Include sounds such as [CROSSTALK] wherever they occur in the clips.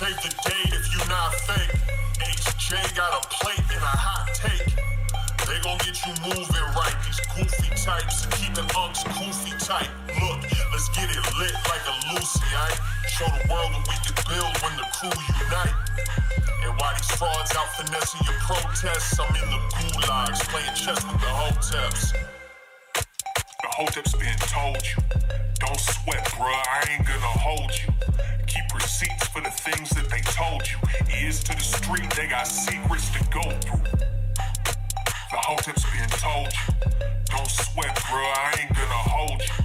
Save the date if you not fake. HJ got a plate and a hot take. They gon' get you moving right. These goofy types keeping unks goofy tight. Look, let's get it lit like a Lucy, aight? Show the world what we can build when the crew unite. And while these frauds out finessing your protests, I'm in the gulags playing chess with the hoteps. Hoteps been told you. Don't sweat, bruh, I ain't gonna hold you. Keep receipts for the things that they told you. Ears to the street, they got secrets to go through. The hoteps been told you. Don't sweat, bruh, I ain't gonna hold you.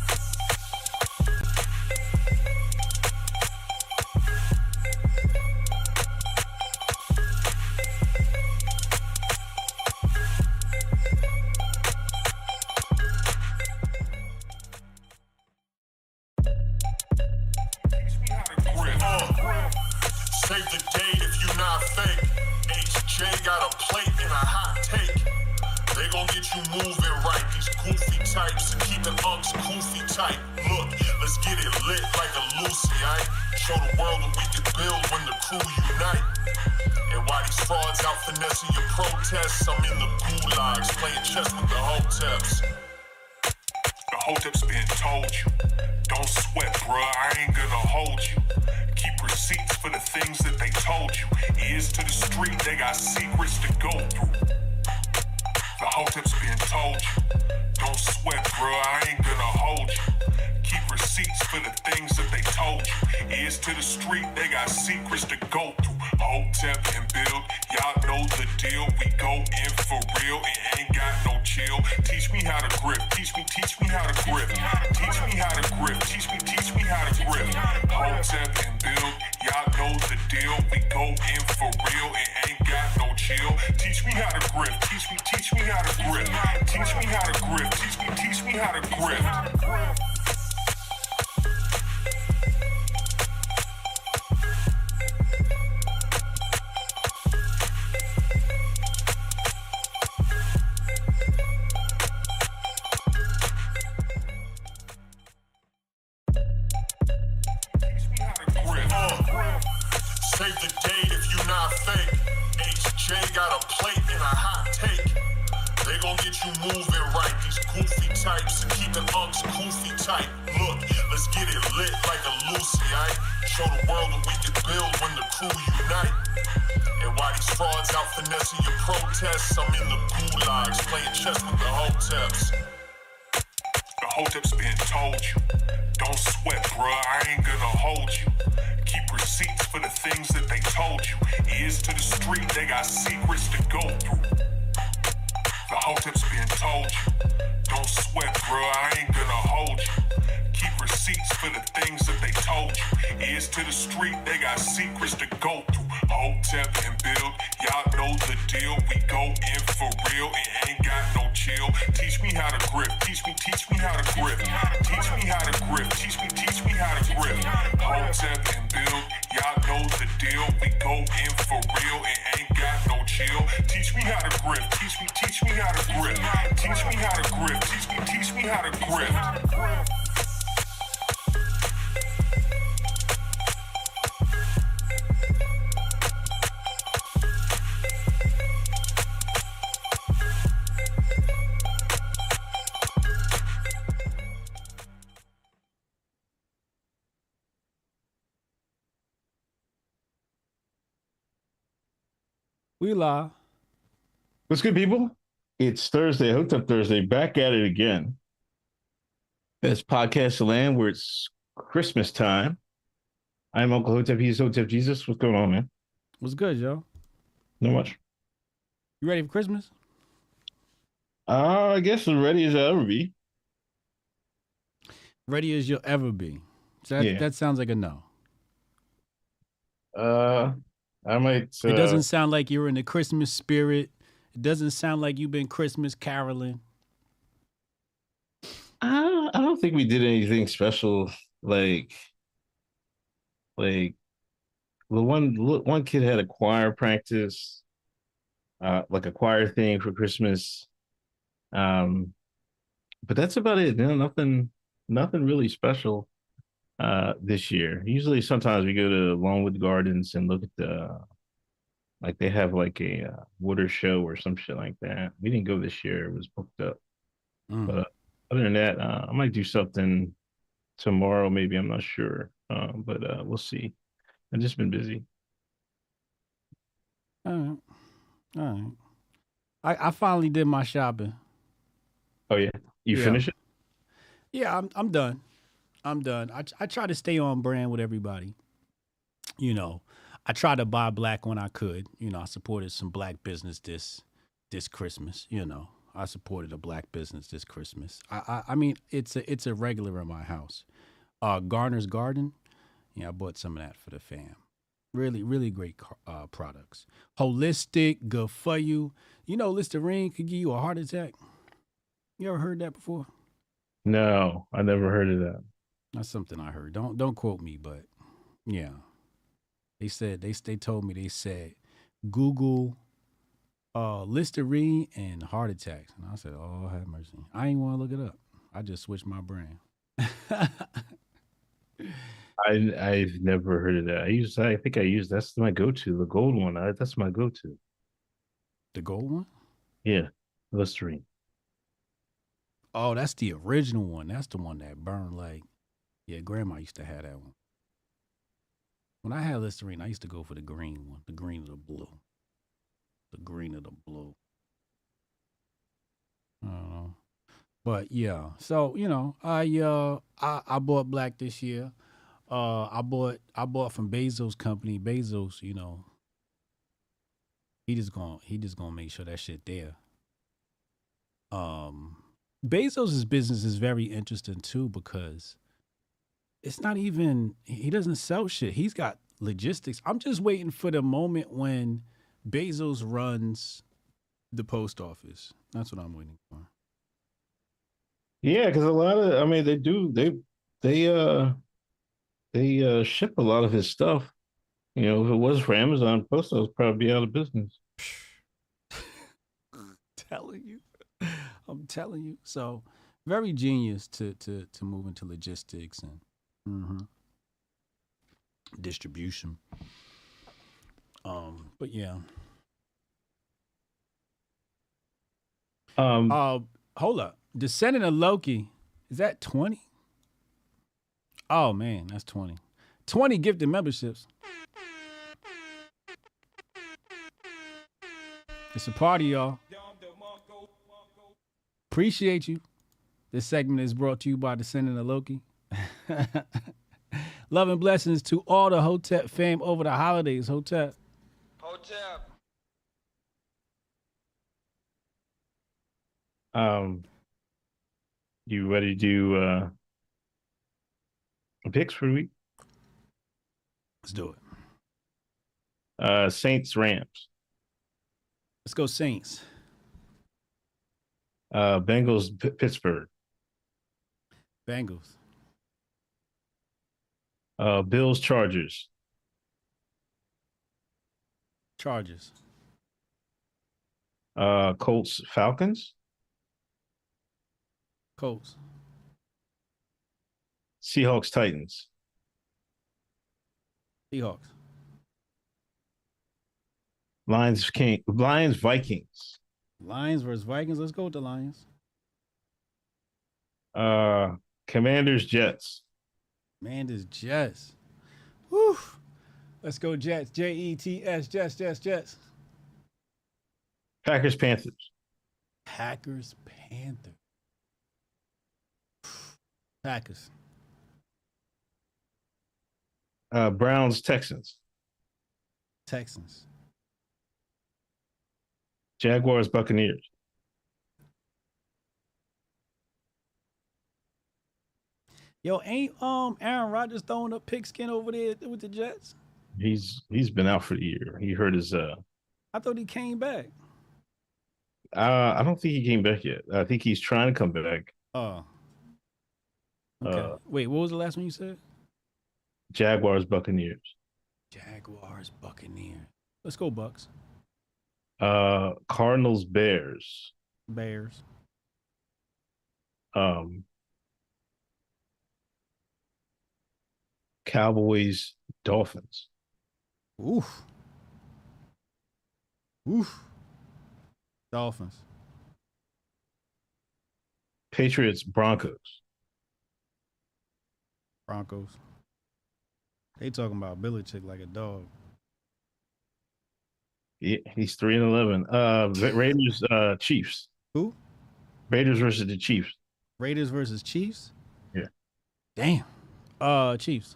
Protests, I'm in the gulags playing chess with the hoteps. The hoteps been told you. Don't sweat, bruh, I ain't gonna hold you. Keep receipts for the things that they told you. Ears to the street, they got secrets to go through. The hoteps been told you. Don't sweat, bruh, I ain't gonna hold you. Keep receipts for the things that they told you. Ears to the street, they got secrets to go through. Hotep and build, y'all know the deal. Teach me how to grip, teach me, teach me These frauds out finessing your protests, I'm in the gulags playing chess with the hoteps. The hoteps been told you. Don't sweat, bruh, I ain't gonna hold you. Keep receipts for the things that they told you. Ears to the street, they got secrets to go through. The hoteps been told you. Don't sweat, bruh, I ain't gonna hold you. Keep receipts for the things that they told you. Ears to the street, they got secrets to go through. Hotep and build, y'all know the deal. We go in for real, it ain't got no chill. Teach me how to grip, teach me, teach me how to grip. Teach me how to grip, teach me, teach me how to grip. Hotep and build, y'all know the deal. We go in for real, it ain't got no chill. Teach me how to grip, teach me, teach me how to grip. Teach me how to grip, teach me, teach me how to grip. We live. What's good, people? It's Thursday, Hooked Up Thursday, back at it again. It's podcast land where it's Christmas time. I'm Uncle Hotep. He's Hotep Jesus. What's going on, man? What's good, yo? Not much. You ready for Christmas? Uh, I guess as ready as I'll ever be. Ready as you'll ever be. So that, Yeah. that sounds like a no. Uh, I might. Uh, It doesn't sound like you're in the Christmas spirit. It doesn't sound like you've been Christmas caroling. I don't, I don't think we did anything special. Like, like the one one kid had a choir practice, uh, like a choir thing for Christmas. Um, but that's about it. You know, nothing, nothing really special. Uh, this year. Usually, sometimes we go to Longwood Gardens and look at the, like they have like a uh, water show or some shit like that. We didn't go this year; it was booked up. Mm. But uh, other than that, uh, I might do something tomorrow. Maybe I'm not sure, uh, but uh, we'll see. I've just been busy. All right. All right. I, I finally did my shopping. Oh yeah, you Yeah. finish it? Yeah, I'm I'm done. I'm done. I I try to stay on brand with everybody. You know, I try to buy black when I could. You know, I supported some black business this this Christmas. You know, I supported a black business this Christmas. I I, I mean, it's a it's a regular in my house. Uh, Garner's Garden. Yeah, I bought some of that for the fam. Really, really great uh, products. Holistic, good for you. You know, Listerine could give you a heart attack. You ever heard that before? No, I never heard of that. That's something I heard. Don't don't quote me, but yeah, they said they they told me they said Google uh Listerine and heart attacks, and I said, oh have mercy. I ain't want to look it up. I just switched my brand. [LAUGHS] I I've never heard of that. I use I think I use that's my go to the gold one. I, that's my go to. the gold one? Yeah, Listerine. Oh, that's the original one. That's the one that burned like. Yeah, grandma used to have that one. When I had Listerine, I used to go for the green one, the green or the blue. The green or the blue. I don't know. But yeah, so you know, I uh I, I bought black this year. Uh I bought I bought from Bezos company. Bezos, you know, he just gonna he just gonna make sure that shit there. Um Bezos' business is very interesting too because it's not even he doesn't sell shit. He's got logistics. I'm just waiting for the moment when Bezos runs the post office. That's what I'm waiting for. Yeah, because a lot of I mean they do they they uh they uh ship a lot of his stuff. You know, if it was for Amazon, Post Office probably be out of business. [LAUGHS] telling you. I'm telling you. So very genius to to to move into logistics and mhm, distribution. Um, but yeah. Um, Uh, hold up. Descendant of Loki. Is that 20? Oh man, that's 20. 20 gifted memberships. It's a party, y'all. Appreciate you. This segment is brought to you by Descendant of Loki. [LAUGHS] Love and blessings to all the Hotep fam over the holidays. Hotep. Hotep. um, you ready to do uh picks for the week? Let's do it. Uh, Saints Rams, Let's go Saints. uh, Bengals P- Pittsburgh, Bengals. Uh, Bills Chargers, Chargers. uh, Colts Falcons, Colts. Seahawks Titans, Seahawks. Lions King Lions Vikings, Lions versus Vikings. Let's go with the Lions. uh, Commanders Jets, Man, this Jets. Woo. Let's go Jets. J E T S. Jets, Jets, Jets. Packers Panthers, Packers, Panthers. Packers. uh, Browns Texans, Texans. Jaguars Buccaneers, Yo, ain't um Aaron Rodgers throwing up pigskin over there with the Jets? He's he's been out for the year. He hurt his uh I thought he came back. uh I don't think he came back yet. I think he's trying to come back. Oh. Okay. Uh, Wait, what was the last one you said? Jaguars Buccaneers. Jaguars, Buccaneers. Let's go, Bucks. Uh Cardinals Bears. Bears. Um Cowboys Dolphins. Oof. Oof. Dolphins. Patriots Broncos. Broncos. They talking about Belichick like a dog. Yeah, he's three and eleven. Uh Raiders uh Chiefs. Who? Raiders versus the Chiefs. Raiders versus Chiefs? Yeah. Damn. Uh Chiefs.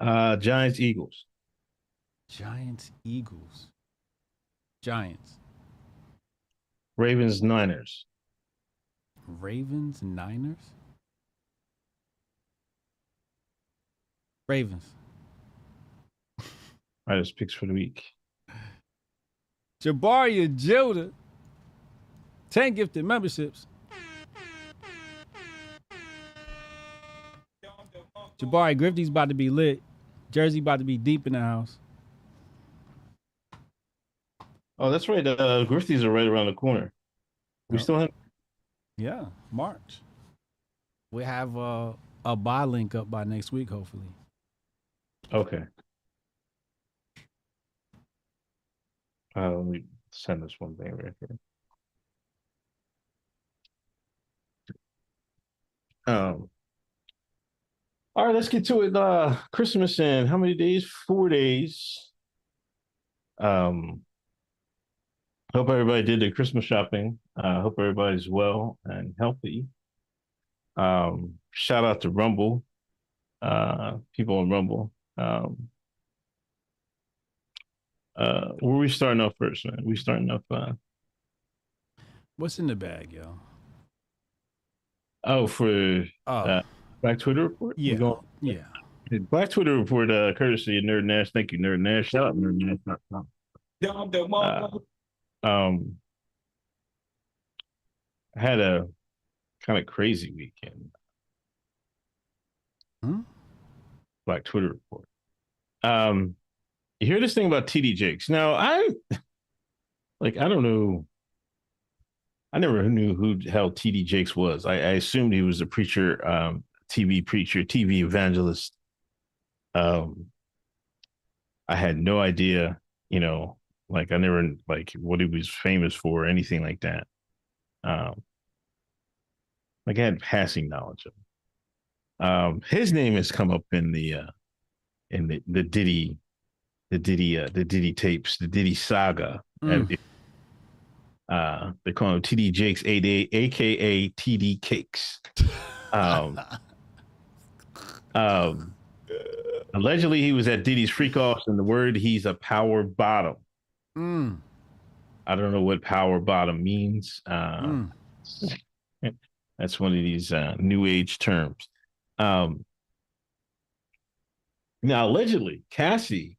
Uh Giants Eagles. Giants, Eagles. Giants. Ravens Niners. Ravens, Niners. Ravens. [LAUGHS] All right, that's picks for the week. Jabari and Jilda. 10 gifted memberships. Jabari Grifty's about to be lit. Jersey about to be deep in the house. Oh, that's right. Uh Grifties are right around the corner. We still have Yeah, March. We have uh, a buy link up by next week, hopefully. okay. Uh, let me send this one thing right here. Um. All right, let's get to it. Uh, Christmas in how many days? Four days. Um. Hope everybody did their Christmas shopping. Uh, hope everybody's well and healthy. Um, shout out to Rumble, uh, people on Rumble. Um, uh, where we starting off first, man? We starting off. Uh, What's in the bag, yo? oh, for Oh, Uh, Black Twitter report. Yeah, going- yeah. Black Twitter report, uh, courtesy of Nerd Nash. Thank you, Nerd Nash. Shout out Nerd Nash. Uh, um, I had a kind of crazy weekend. Hmm? Black Twitter report. Um, you hear this thing about TD Jakes? Now I, like, I don't know. I never knew who the hell TD Jakes was. I, I assumed he was a preacher, um, TV preacher, TV evangelist. Um, I had no idea, you know, like I never like what he was famous for or anything like that. Um, like I had passing knowledge of him. Um, his name has come up in the uh, in the the Diddy, the Diddy, uh, the Diddy tapes, the Diddy saga. Mm. Uh, they call him TD Jakes, aka AKA TD Cakes. [LAUGHS] Um, um, allegedly, he was at Diddy's freak offs, and the word he's a power bottom. Mm, I don't know what power bottom means. Uh, mm. [LAUGHS] That's one of these uh, new age terms. Um, now, allegedly, Cassie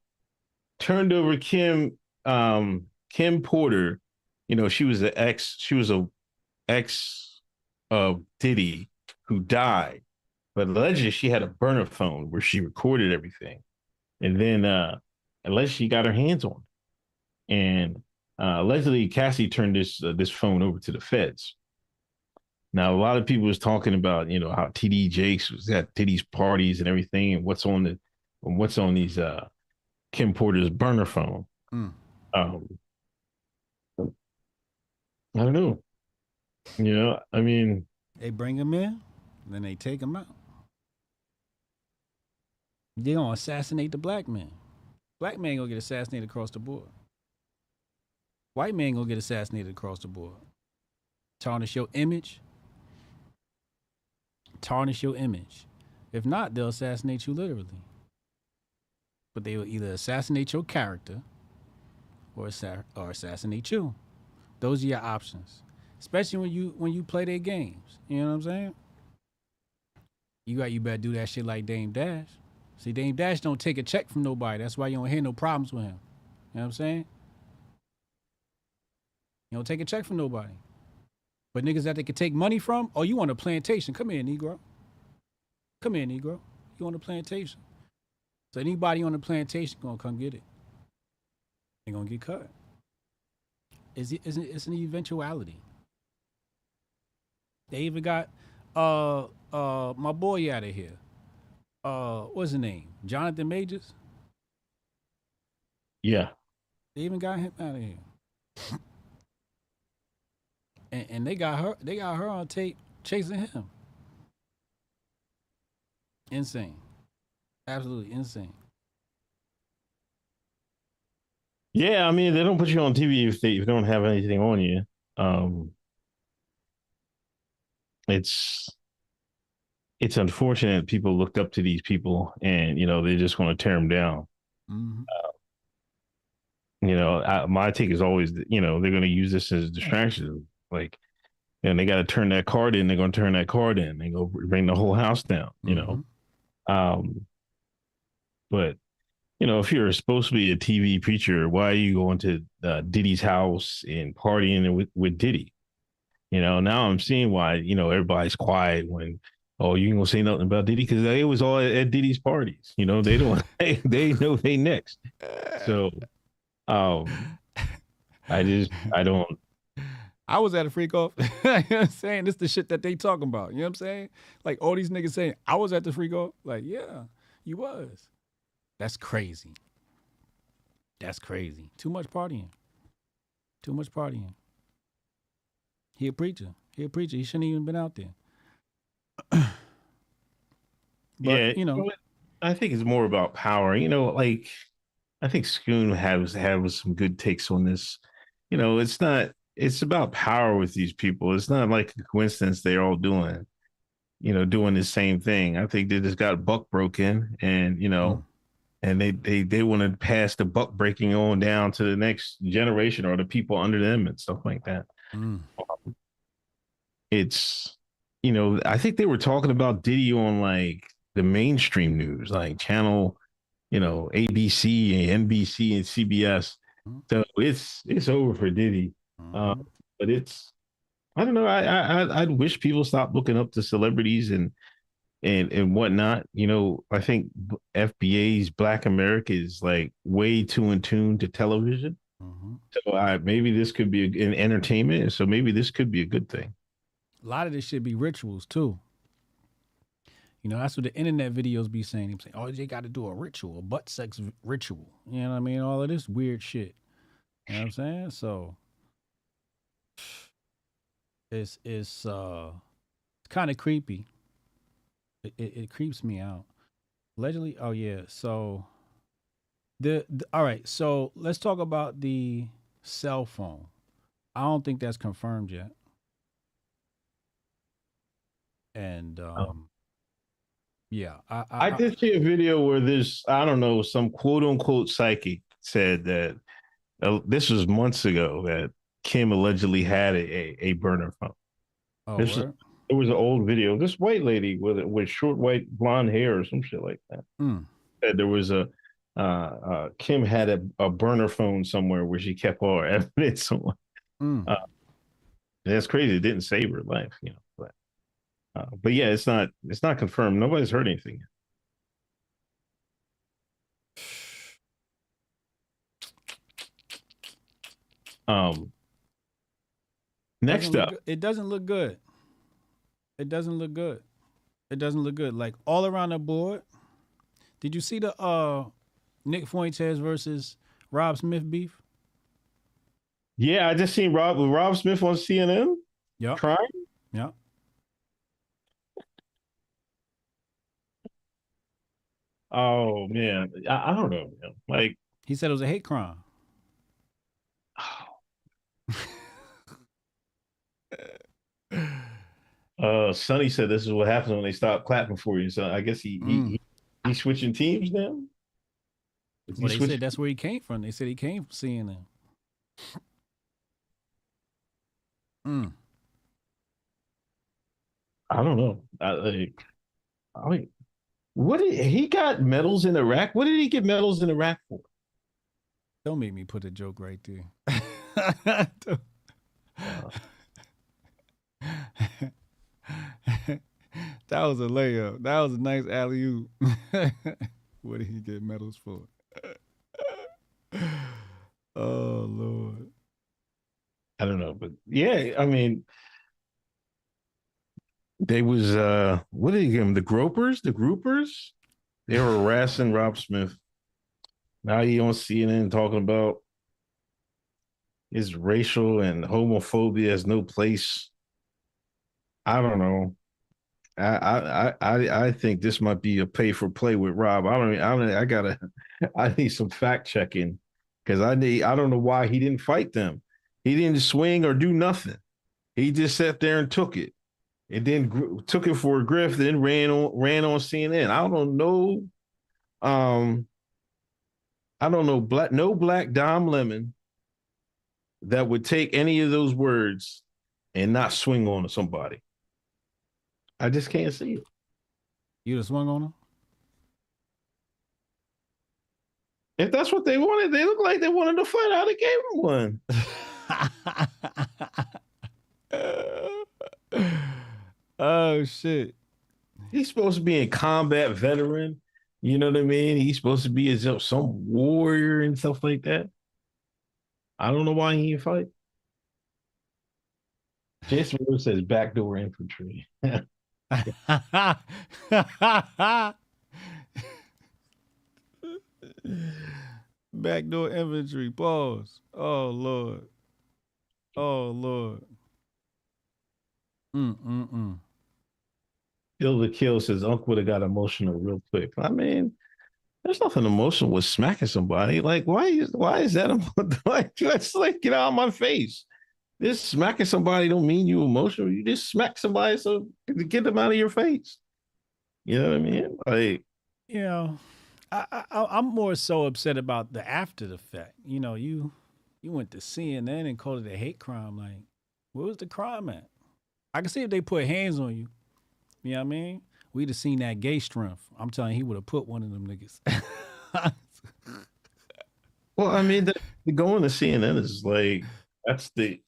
turned over Kim um, Kim Porter. You know, she was an ex. She was a ex of Diddy who died, but allegedly she had a burner phone where she recorded everything, and then uh, allegedly she got her hands on, it. and uh, allegedly Cassie turned this uh, this phone over to the feds. Now, a lot of people was talking about, you know, how TD Jakes was at Diddy's parties and everything, and what's on the, what's on these uh Kim Porter's burner phone. Mm. Um, I don't know. You know, I mean, They bring him in, then they take him out. They gonna assassinate the black man. Black man gonna get assassinated across the board. White man gonna get assassinated across the board. Tarnish your image. Tarnish your image. If not, they'll assassinate you literally. But they will either assassinate your character or, assa- or assassinate you. Those are your options especially when you when you play their games. You know what I'm saying? You got you better do that shit like Dame Dash. See, Dame Dash don't take a check from nobody. That's why you don't hear no problems with him. You know what I'm saying? You don't take a check from nobody. But niggas that they can take money from, oh, you want a plantation. Come here, Negro. Come here, Negro. You want a plantation. So anybody on the plantation gonna come get it. They gonna get cut. It's, it's, it's an eventuality. They even got uh uh my boy out of here. Uh what's his name? Jonathan Majors? Yeah. They even got him out of here. [COUGHS] and, and they got her they got her on tape chasing him. Insane. Absolutely insane. Yeah, I mean they don't put you on TV if they if they don't have anything on you. Um it's it's unfortunate people looked up to these people and you know they just want to tear them down. Mhm. You know, I, my take is always that, you know they're going to use this as a distraction. Like, and they got to turn that card in. They're going to turn that card in. They go bring the whole house down. You know, um, but you know if you're supposed to be a TV preacher, why are you going to uh, Diddy's house and partying with with Diddy? You know, now I'm seeing why you know everybody's quiet when oh you ain't gonna say nothing about Diddy because they was all at, at Diddy's parties. You know, they don't [LAUGHS] they, they know they next. So, um, I just I don't I was at a freak off. [LAUGHS] you know what I'm saying? This the shit that they talking about. You know what I'm saying? Like all these niggas saying, I was at the freak off. Like, yeah, you was. That's crazy. That's crazy. Too much partying. Too much partying. He a preacher. He a preacher. He shouldn't even been out there. [CLEARS THROAT] but, yeah you know. I think it's more about power. You know, like I think Schoon has has some good takes on this. You know, it's not it's about power with these people. It's not like a coincidence they're all doing, you know, doing the same thing. I think they just got buck broken and you know, and they they they want to pass the buck breaking on down to the next generation or the people under them and stuff like that. Mm. It's you know, I think they were talking about Diddy on like the mainstream news, like channel, you know, ABC and NBC and CBS. Mhm. So it's it's over for Diddy. Uh, but it's I don't know. I I I'd wish people stop looking up to celebrities and and and whatnot. You know, I think FBA's Black America is like way too in tune to television. Mhm. So I maybe this could be an entertainment. So maybe this could be a good thing. A lot of this should be rituals too. You know, that's what the internet videos be saying. They saying, oh, they got to do a ritual, a butt sex ritual. You know what I mean? All of this weird shit. You know what I'm saying? So it's it's uh kind of creepy. It, it it creeps me out. Allegedly, oh yeah. So the, the all right. So let's talk about the cell phone. I don't think that's confirmed yet. And um, yeah, I, I, I did see a video where this, I don't know, some quote unquote psychic said that uh, this was months ago that Kim allegedly had a, a, a burner phone. oh, this It was an old video. This white lady with with short white blonde hair or some shit like that. Mm. Said there was a uh, uh, Kim had a, a burner phone somewhere where she kept all her [LAUGHS] evidence. on. Mm. That's crazy. It didn't save her life, you know. But uh, but yeah, it's not it's not confirmed. Nobody's heard anything. yet. Um. Next Doesn't up, it doesn't look good. It doesn't look good. It doesn't look good. Like all around the board. Did you see the uh Nick Fuentes versus Rob Smith beef? yeah, I just seen Rob Rob Smith on CNN Yeah. trying. Yeah. Oh man, I, I don't know. Man. Like, He said it was a hate crime. [SIGHS] uh, Sonny said this is what happens when they stop clapping for you. So I guess he Mm. he, he he's switching teams now. He Well, they said that's where he came from. They said he came from CNN. Mm. I don't know. I, like, I mean, What did he got medals in Iraq? What did he get medals in Iraq for? Don't make me put a joke right there. [LAUGHS] that was a layup. That was a nice alley oop. [LAUGHS] what did he get medals for? [LAUGHS] oh Lord. I don't know, but yeah, I mean, they was uh what did he give him? The Groypers, the groupers. They were [SIGHS] harassing Rob Smith. Now you on CNN talking about his racial and homophobia has no place. I don't know. I I I I think this might be a pay for play with Rob. I don't I don't I gotta [LAUGHS] I need some fact checking because I need I don't know why he didn't fight them. He didn't swing or do nothing. He just sat there and took it, and then gr- took it for a grift. Then ran on ran on CNN. I don't know. Um, I don't know black no black Don Lemon that would take any of those words and not swing on somebody. I just can't see it. You just swung on him? If that's what they wanted, they look like they wanted to fight out. They gave him one. [LAUGHS] oh shit. He's supposed to be a combat veteran. You know what I mean? He's supposed to be as some warrior and stuff like that. I don't know why he didn't fight. Jason Rose says backdoor infantry. [LAUGHS] backdoor infantry. Pause. Oh Lord. Oh Lord. Mm mm mm. Kill the kill says Uncle would have got emotional real quick. I mean, there's nothing emotional with smacking somebody. Like, why is why is that [LAUGHS] like that's like get out of my face? This smacking somebody don't mean you emotional. You just smack somebody so get them out of your face. You know what I mean? Like, you know, I, I I'm more so upset about the after effect. You know, you you went to CNN and called it a hate crime. Like, where was the crime at? I can see if they put hands on you. You know what I mean? We'd have seen that gay strength. I'm telling you, he would have put one of them niggas. [LAUGHS] well, I mean, the, going to CNN is like that's the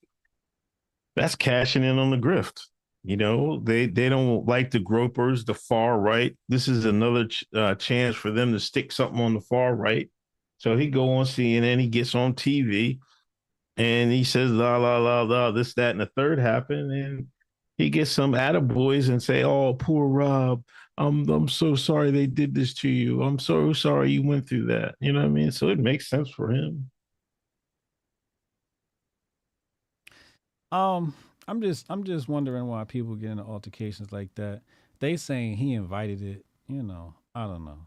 that's cashing in on the grift. You know, they they don't like the Groypers, the far right. This is another ch- uh, chance for them to stick something on the far right. So he go on CNN, he gets on TV, and he says la la la la this that and the third happened, and he gets some attaboys and say, "Oh, poor Rob, I'm I'm so sorry they did this to you. I'm so sorry you went through that." You know what I mean? So it makes sense for him. Um, I'm just I'm just wondering why people get into altercations like that. They saying he invited it. You know, I don't know.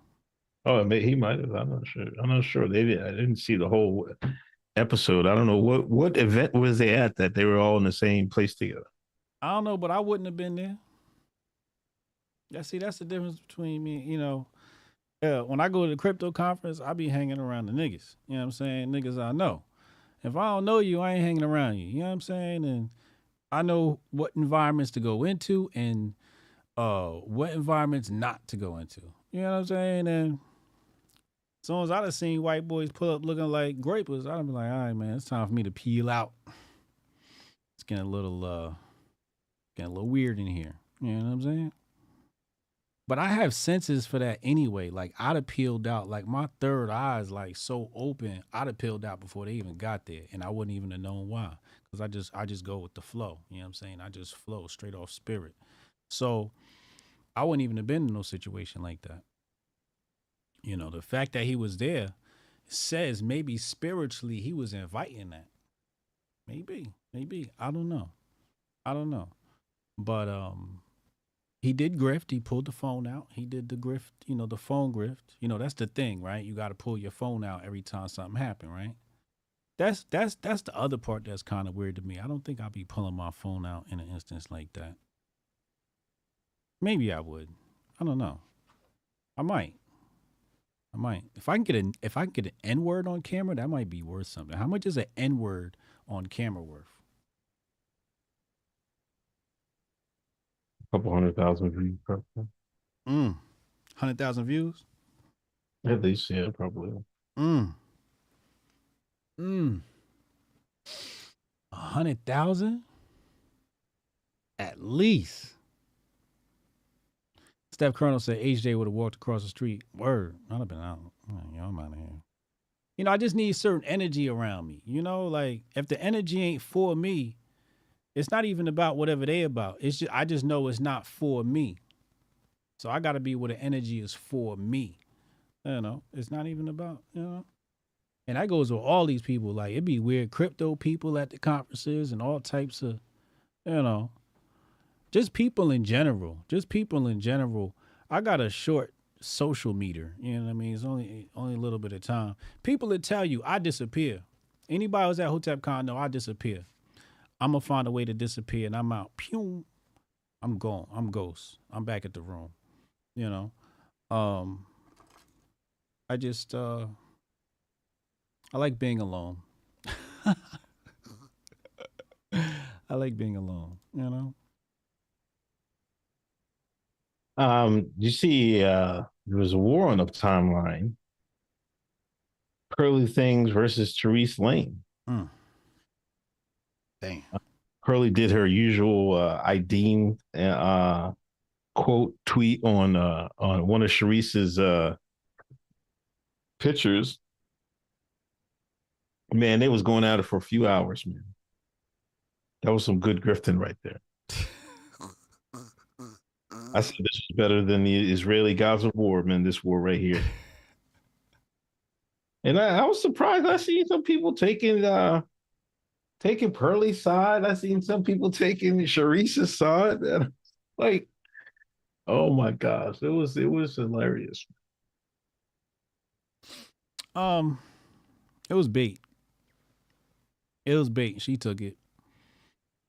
Oh, he might have. I'm not sure. I'm not sure. They did. I didn't see the whole episode. I don't know what what event was they at that they were all in the same place together. I don't know, but I wouldn't have been there. Yeah, see, that's the difference between me. You know, when I go to the crypto conference, I be hanging around the niggas. You know what I'm saying? Niggas I know. If I don't know you, I ain't hanging around you. You know what I'm saying? And I know what environments to go into and uh what environments not to go into. You know what I'm saying? And as soon as I'd have seen white boys pull up looking like grapers, I'd be like, all right, man, it's time for me to peel out. It's getting a little uh a little weird in here. You know what I'm saying? But I have senses for that anyway. Like I'd have peeled out. Like my third eye is like so open. I'd have peeled out before they even got there, and I wouldn't even have known why. Cause I just I just go with the flow. You know what I'm saying? I just flow straight off spirit. So I wouldn't even have been in no situation like that. You know, the fact that he was there says maybe spiritually he was inviting that. Maybe, maybe I don't know. I don't know, but um he did grift. He pulled the phone out. He did the grift, you know, the phone grift. You know, that's the thing, right? You got to pull your phone out every time something happened, right? That's that's that's the other part that's kind of weird to me. I don't think I'd be pulling my phone out in an instance like that. Maybe I would. I don't know. I might. I might. If I can get an if I can get an N word on camera, that might be worth something. How much is an N word on camera worth? Couple hundred thousand views. Mm. Hundred thousand views. At least, yeah, probably. Mm. Mm. A hundred thousand? At least. Steph Colonel said HJ would have walked across the street. Word. I'd have been out. Y'all I'm out of here. You know, I just need certain energy around me. You know, like if the energy ain't for me, it's not even about whatever they about. It's just I just know it's not for me. So I gotta be where the energy is for me. You know, it's not even about, you know. And that goes with all these people. Like it'd be weird crypto people at the conferences and all types of, you know, just people in general. Just people in general. I got a short social meter. You know what I mean? It's only only a little bit of time. People that tell you I disappear. Anybody who's at Hotep Con know I disappear. I'm gonna find a way to disappear and I'm out. Pew. I'm gone. I'm ghost. I'm back at the room. You know. Um I just uh I like being alone. [LAUGHS] I like being alone, you know. Um, you see, uh, there was a war on the timeline. Curly Things versus Therese Lane. Mm. Damn. Curly did her usual uh, I deem uh, quote tweet on uh, on one of Sherese's uh, pictures Man, they was going at it for a few hours, man. That was some good grifting right there. I said this is better than the Israeli gods of war, man. This war right here. [LAUGHS] And I, I was surprised. I seen some people taking uh taking Pearlie's side. I seen some people taking Sherese's side. And like, oh my gosh, it was it was hilarious. Um, it was bait. It was bait. She took it.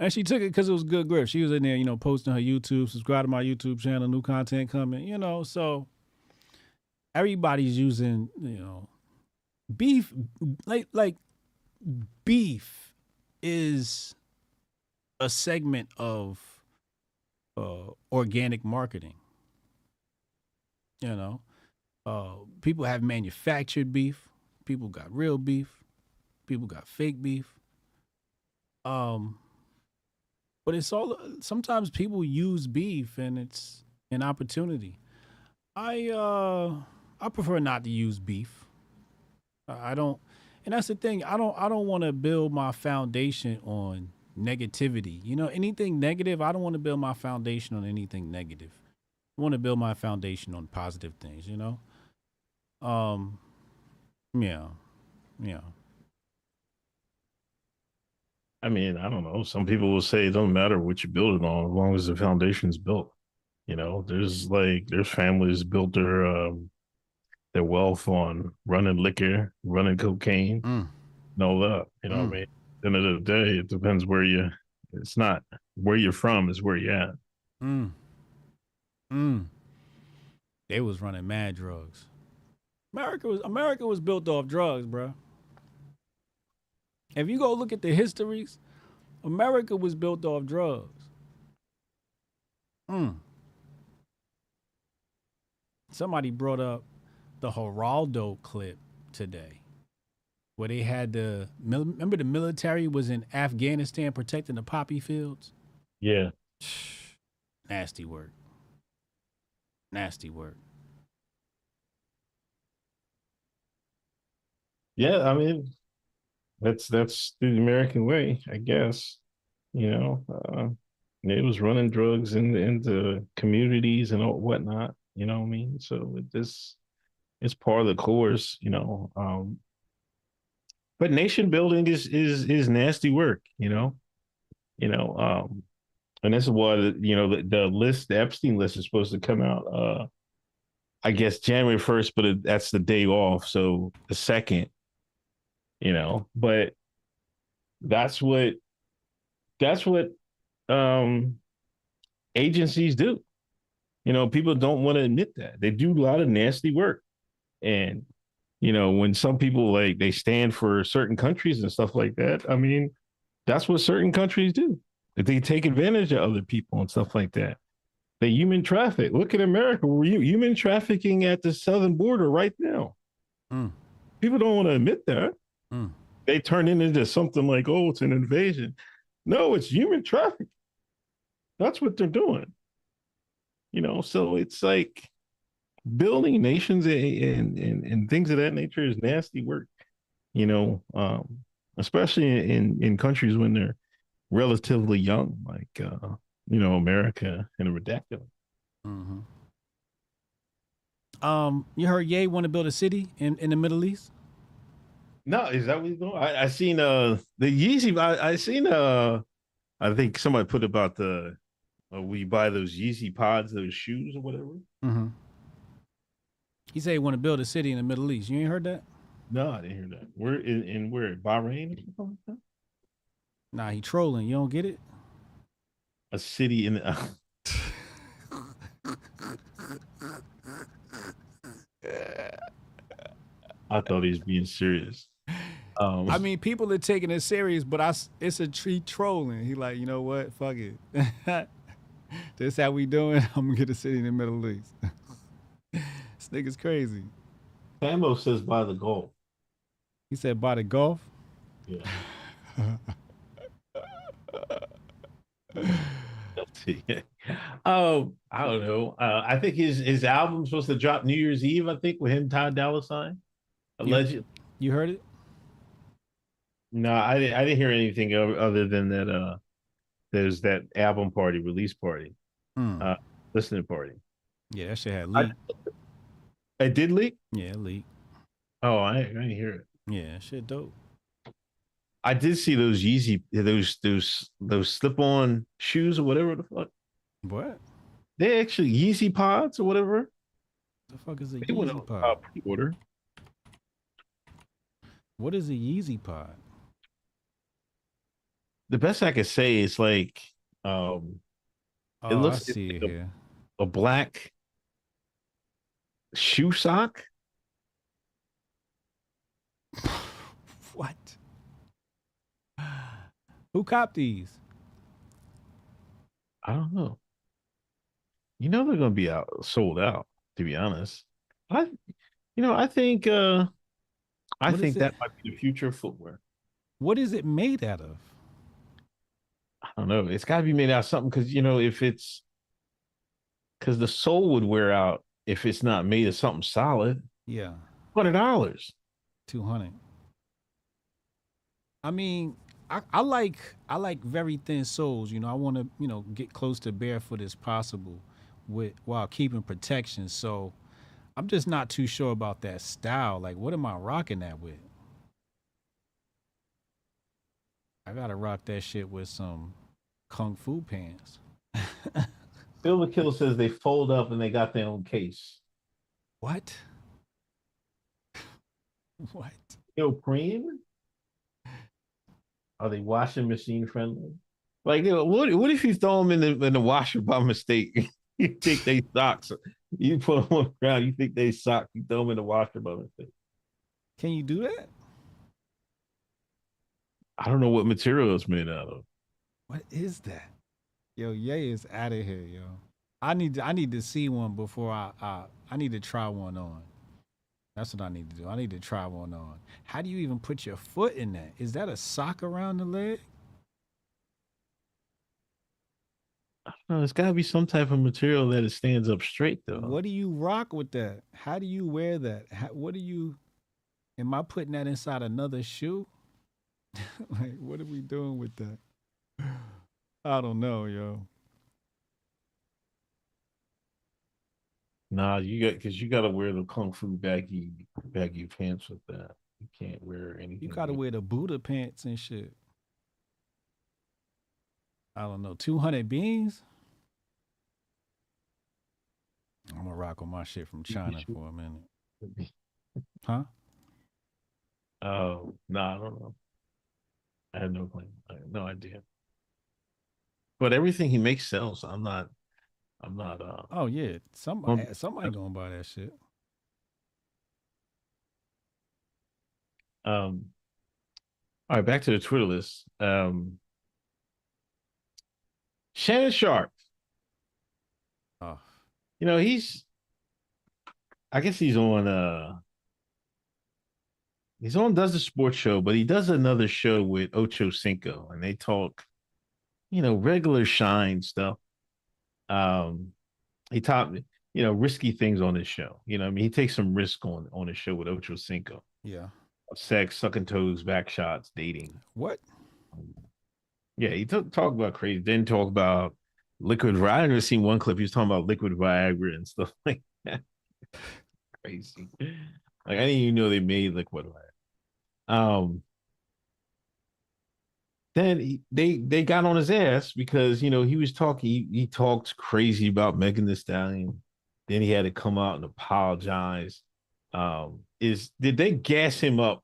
And she took it because it was good grip. She was in there, you know, posting her YouTube, subscribe to my YouTube channel, new content coming, you know. So everybody's using, you know, beef like like beef is a segment of uh, organic marketing. You know, uh, people have manufactured beef. People got real beef. People got fake beef. Um, but it's all sometimes people use beef and it's an opportunity. I uh I prefer not to use beef. I don't and that's the thing. I don't I don't want to build my foundation on negativity. You know, anything negative, I don't want to build my foundation on anything negative. I want to build my foundation on positive things, you know? Um yeah. Yeah. I mean, I don't know. Some people will say it doesn't matter what you build it on as long as the foundation's built. You know, there's like there's families built their um, their wealth on running liquor, running cocaine, mm. and all that. You know mm. what I mm. mean? At the end of the day, it depends where you. It's not where you're from; is where you're at. Mm. Mm. They was running mad drugs. America was America was built off drugs, bro. If you go look at the histories, America was built off drugs. Mm. Somebody brought up the Geraldo clip today, where they had the remember the military was in Afghanistan protecting the poppy fields. Yeah, [SIGHS] nasty work. Nasty work. Yeah, I mean, that's that's the American way, I guess. You know, uh, it was running drugs in into communities and whatnot. You know what I mean? So with this it's part of the course. You know, um, but nation building is is is nasty work. You know, you know, um, and this is why you know the, the list, the Epstein list, is supposed to come out. Uh, I guess January first, but it, that's the day off. So the second you know, but that's what that's what um agencies do. You know, people don't want to admit that. They do a lot of nasty work. And you know, when some people like they stand for certain countries and stuff like that, I mean, that's what certain countries do. If they take advantage of other people and stuff like that. the human traffic. Look at America. We're human trafficking at the southern border right now. Mm. People don't want to admit that. Mm. They turn it into something like, oh, it's an invasion. No, it's human trafficking. That's what they're doing. You know, so it's like building nations and, and, and things of that nature is nasty work, you know, um, especially in, in countries when they're relatively young, like, uh, you know, America and a ridiculous. Mm-hmm. Um, you heard Ye want to build a city in, in the Middle East? No, is that what he's doing? I, I seen uh the Yeezy. I, I seen uh I think somebody put about the uh, we buy those Yeezy pods, those shoes or whatever. Mm-hmm. He said he want to build a city in the Middle East. You ain't heard that? No, I didn't hear that. We're in, in where Bahrain or something. Nah, he trolling. You don't get it? A city in the. Uh... [LAUGHS] I thought he was being serious. Um, I mean, people are taking it serious, but I, it's a tree trolling. He like, you know what? Fuck it. [LAUGHS] this how we doing. [LAUGHS] I'm gonna get a city in the Middle East. This nigga's crazy. Camo says by the Gulf. He said by the Gulf. [LAUGHS] [LAUGHS] Yeah. oh, I don't know. Uh, I think his his album's supposed to drop New Year's Eve. I think with him, Ty Dolla Sign, allegedly. You, you heard it? No, I didn't. I didn't hear anything other than that. Uh, there's that album party, release party, mm. uh, listening party. Yeah, that shit had. I, it did leak. Yeah, leak. Oh, I, I didn't hear it. Yeah, shit, dope. I did see those Yeezy, those those those slip on shoes or whatever the fuck. What? They actually Yeezy pods or whatever. The fuck is a they Yeezy pod? Uh, pre-order. What is a Yeezy pod? the best I could say is like um oh, it looks I see like it a, here. a black shoe sock. what? Who copped these? I don't know. You know they're gonna be out sold out, to be honest. I you know, I think uh I what think that might be the future of footwear. What is it made out of? I don't know. It's got to be made out of something because you know if it's because the sole would wear out if it's not made of something solid. Yeah, hundred dollars. Two hundred. I mean, I, I like I like very thin soles. You know, I want to you know get close to barefoot as possible, with while keeping protection. So, I'm just not too sure about that style. Like, what am I rocking that with? I gotta rock that shit with some kung fu pants. [LAUGHS] Silver Kill says they fold up and they got their own case. What? [LAUGHS] what? Neoprene? Are they washing machine friendly? Like, you know, what what if you throw them in the in the washer by mistake? [LAUGHS] you think they socks? You put them on the ground. You think they socks? You throw them in the washer by mistake. Can you do that? I don't know what material it's made out of. What is that? Yo, Ye is out of here, yo. I need to, I need to see one before I, I I need to try one on. That's what I need to do. I need to try one on. How do you even put your foot in that? Is that a sock around the leg? I. It's got to be some type of material that it stands up straight, though. What do you rock with that? How do you wear that? How, what do you? Am I putting that inside another shoe? [LAUGHS] like, what are we doing with that? I don't know, yo. Nah, you got because you got to wear the kung fu baggy baggy pants with that. You can't wear anything. You got to wear the Buddha pants and shit. I don't know, two hundred beans. I'm gonna rock with my shit from China for a minute. [LAUGHS] Huh? Oh no, I don't know. I have no claim. I have no idea. But everything he makes sells. I'm not. I'm not. uh Oh yeah, somebody um, somebody gonna buy that shit. Um. All right, back to the Twitter list. Um. Shannon Sharpe Oh. You know, he's I guess he's on uh he's on does the sports show, but he does another show with Ocho Cinco and they talk, you know, regular shine stuff. Um he taught me, you know, risky things on his show. You know, I mean, he takes some risk on on his show with Ocho Cinco. Yeah. Sex, sucking toes, back shots, dating. What? Yeah, he t- talk about crazy. Then talk about liquid. I never seen one clip. He was talking about liquid Viagra and stuff [LAUGHS] like that. crazy. Like I didn't even know they made liquid Viagra. Um. Then he, they they got on his ass because you know he was talking. He, he talked crazy about Megan Thee Stallion. Then he had to come out and apologize. Um, is did they gas him up,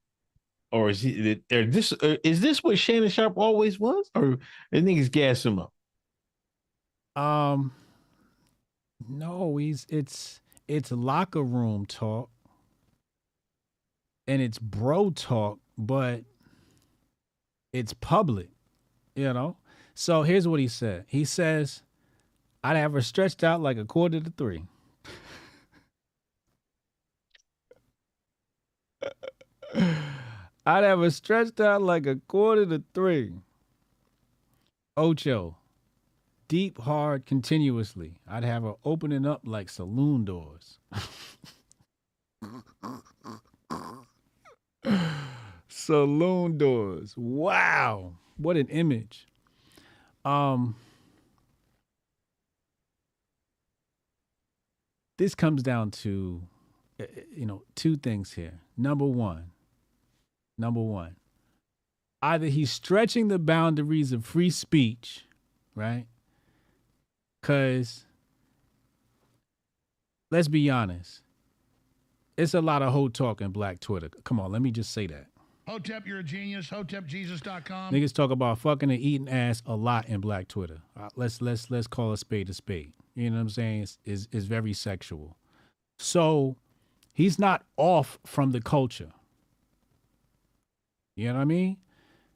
or is he? Or this uh, is this what Shannon Sharpe always was, or I think he's gas him up? Um, no, he's it's it's locker room talk, and it's bro talk, but it's public, you know. So here's what he said. He says, "I'd have her stretched out like a quarter to three. [LAUGHS] I'd have her stretched out like a quarter to three. Ocho, deep, hard, continuously. I'd have her opening up like saloon doors. [LAUGHS] [LAUGHS] saloon doors. Wow. What an image. Um this comes down to eh, eh, you know, two things here. Number 1, number one. Either he's stretching the boundaries of free speech, right? Because let's be honest, it's a lot of hoe talk in black Twitter. Come on, let me just say that. Hotep, you're a genius. HotepJesus.com. Niggas talk about fucking and eating ass a lot in black Twitter. Uh, let's let's let's call a spade a spade. You know what I'm saying? It's, it's, it's very sexual. So he's not off from the culture. You know what I mean?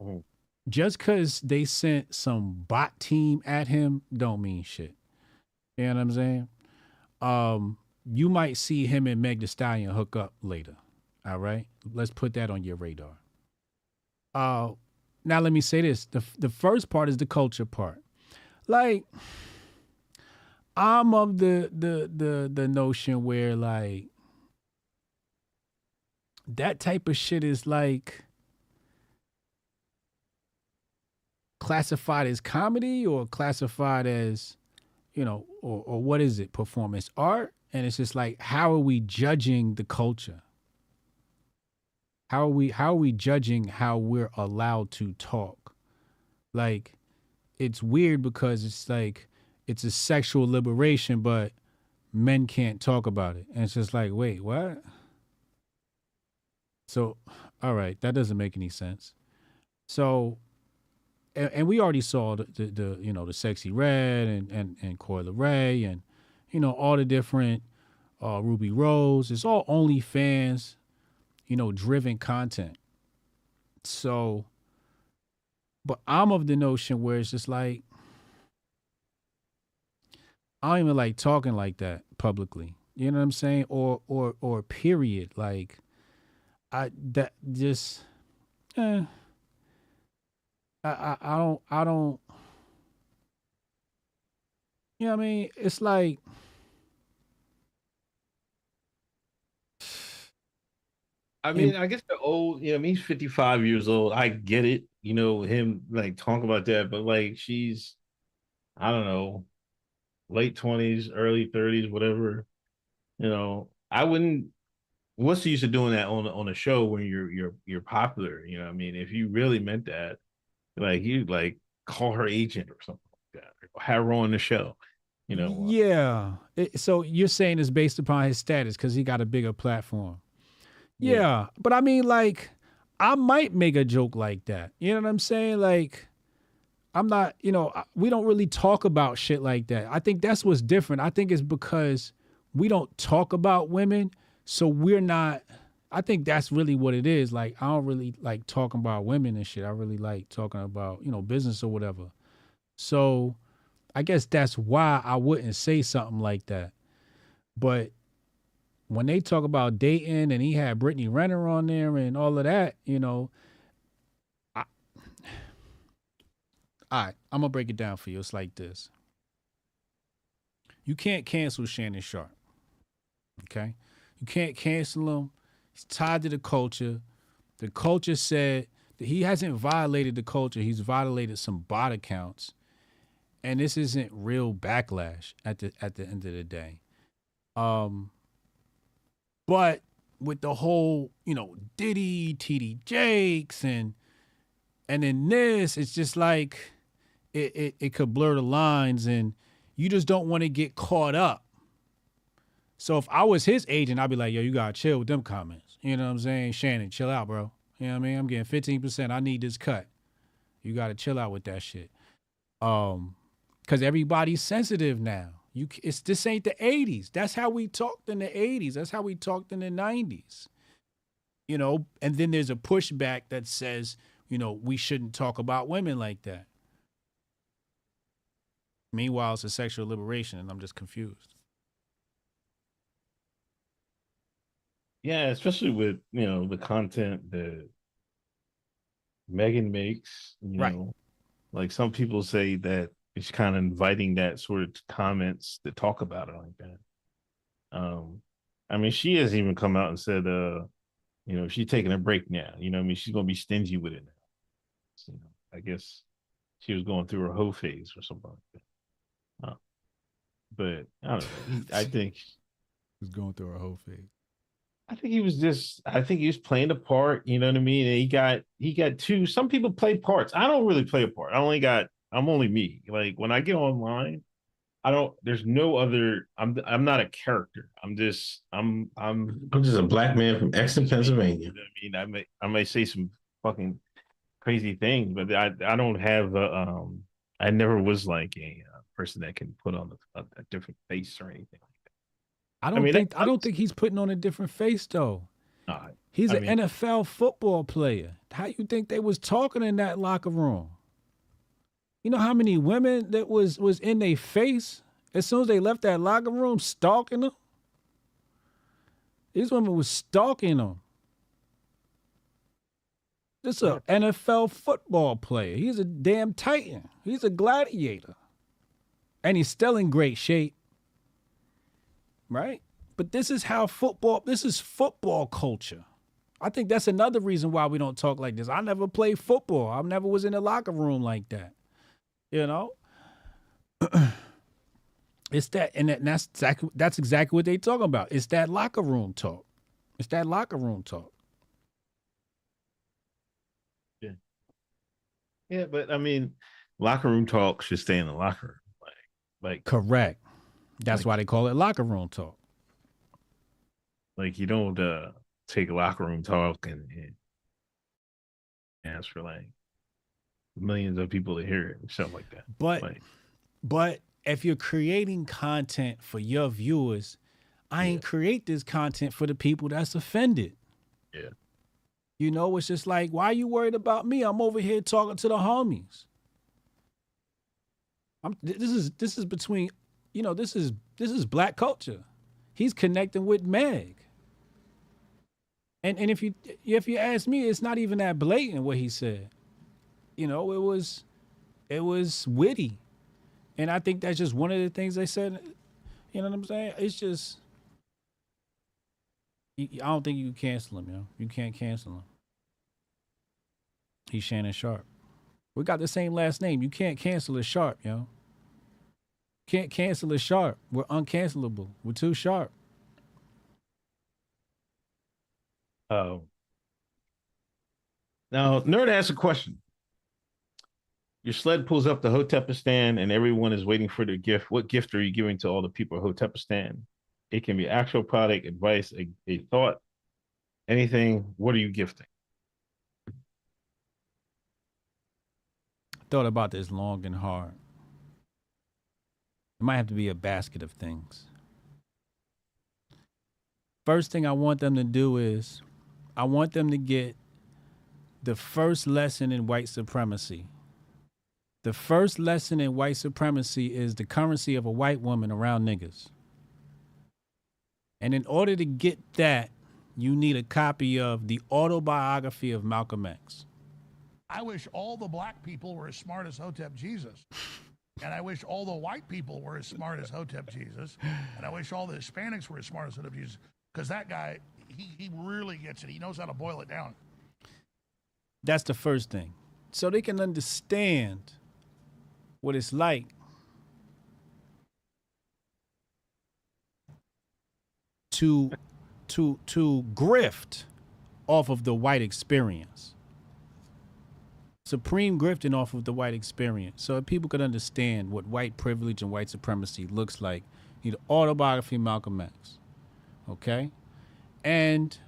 Mhm. Just because they sent some bot team at him don't mean shit. You know what I'm saying? Um, you might see him and Meg Thee Stallion hook up later. All right, let's put that on your radar. Uh, now let me say this: the the first part is the culture part. Like, I'm of the the the the notion where like that type of shit is like classified as comedy or classified as you know or, or what is it? Performance art? And it's just like how are we judging the culture how are we how are we judging how we're allowed to talk? Like it's weird because it's like it's a sexual liberation but men can't talk about it. And it's just like wait what? So all right that doesn't make any sense. So and, and we already saw the, the, the you know the sexy red and and and Coi Leray and you know all the different uh, Rubi Rose. It's all OnlyFans, you know, driven content. So, but I'm of the notion where it's just like I don't even like talking like that publicly. You know what I'm saying? Or or or period. Like I that just eh. I, I I don't I don't you know what I mean? It's like I mean, I guess the old, you know, I mean, he's 55 years old. I get it, you know, him like talk about that, but like she's, I don't know, late 20s, early 30s, whatever. You know, I wouldn't. What's the use of doing that on a- on a show when you're you're you're popular? You know, I mean, if you really meant that, like you like call her agent or something like that, or have her on the show. You know, Yeah. It- so you're saying it's based upon his status because he got a bigger platform. Yeah. Yeah. But I mean, like, I might make a joke like that. You know what I'm saying? Like, I'm not, you know, we don't really talk about shit like that. I think that's what's different. I think it's because we don't talk about women. So we're not, I think that's really what it is. Like, I don't really like talking about women and shit. I really like talking about, you know, business or whatever. So, I guess that's why I wouldn't say something like that. But when they talk about Dayton and he had Brittany Renner on there and all of that, you know, I, all right, I'm gonna break it down for you. It's like this. You can't cancel Shannon Sharpe, Okay? You can't cancel him. He's tied to the culture. The culture said that he hasn't violated the culture. He's violated some bot accounts. And this isn't real backlash at the at the end of the day. Um but with the whole, you know, Diddy, TD Jakes and and then this, it's just like it, it, it could blur the lines and you just don't want to get caught up. So if I was his agent, I'd be like, yo, you gotta chill with them comments. You know what I'm saying? Shannon, chill out, bro. You know what I mean? I'm getting 15%. I need this cut. You gotta chill out with that shit. Um, cause everybody's sensitive now. You it's this ain't the 80s. That's how we talked in the 80s. That's how we talked in the 90s. You know, and then there's a pushback that says, you know, we shouldn't talk about women like that. Meanwhile, it's a sexual liberation, and I'm just confused. Yeah, especially with you know the content that Megan makes. You Right. know, like some people say that it's kind of inviting that sort of comments to talk about it like that. Um, I mean, she has even come out and said, uh, you know, she's taking a break now. You know, what I mean, she's gonna be stingy with it now. So, you know, I guess she was going through her hoe phase or something like that. Uh, but I don't know. I [LAUGHS] think Who's going through a whole phase? I think he was just I think he was playing a part, you know what I mean? And he got he got two some people play parts. I don't really play a part. I only got I'm only me. Like when I get online, I don't there's no other I'm I'm not a character. I'm just I'm I'm I'm just a black man from Exton, Pennsylvania. [LAUGHS] you know what I mean, I may I may say some fucking crazy things, but I I don't have a um I never was like a uh, person that can put on a, a, a different face or anything. I don't mean, think I don't think he's putting on a different face though. Nah, He's I an mean- NFL football player. How you think they was talking in that locker room? You know how many women that was was in their face as soon as they left that locker room stalking them? These women was stalking them. This a NFL football player. He's a damn titan. He's a gladiator. And he's still in great shape. Right? But this is how football, this is football culture. I think that's another reason why we don't talk like this. I never played football. I never was in the locker room like that. You know? [CLEARS THROAT] it's that and, that, and that's exactly that's exactly what they talking about. It's that locker room talk. It's that locker room talk. Yeah, but I mean, locker room talk should stay in the locker room. Like, like, Correct. That's Like- why they call it locker room talk. like you don't uh take locker room talk and, and ask for like millions of people to hear it and stuff like that. But Like, But if you're creating content for your viewers, I ain't create this content for the people that's offended. Yeah. You know, it's just like, why are you worried about me? I'm over here talking to the homies. I'm this is this is between, you know, this is this is black culture. He's connecting with Meg. And and if you if you ask me, it's not even that blatant what he said. You know, it was it was witty. And I think that's just one of the things they said. You know what I'm saying? It's just, I don't think you can cancel him, yo. You can't cancel him. He's Shannon Sharpe. We got the same last name. You can't cancel a Sharp, yo. Can't cancel a Sharp. We're uncancelable. We're too sharp. oh. Now, nerd asks a question. Your sled pulls up to Hotepistan and everyone is waiting for their gift. What gift are you giving to all the people of Hotepistan? It can be actual product, advice, a, a thought, anything. What are you gifting? Thought about this long and hard. It might have to be a basket of things. First thing I want them to do is I want them to get the first lesson in white supremacy. The first lesson in white supremacy is the currency of a white woman around niggas. And in order to get that, you need a copy of the autobiography of Malcolm X. I wish all the black people were as smart as Hotep Jesus. [LAUGHS] And I wish all the white people were as smart as Hotep Jesus. And I wish all the Hispanics were as smart as Hotep Jesus. Because that guy, he, he really gets it. He knows how to boil it down. That's the first thing. So they can understand what it's like to to to grift off of the white experience. Supreme grifting off of the white experience. So if people could understand what white privilege and white supremacy looks like, you need autobiography Malcolm X. Okay? And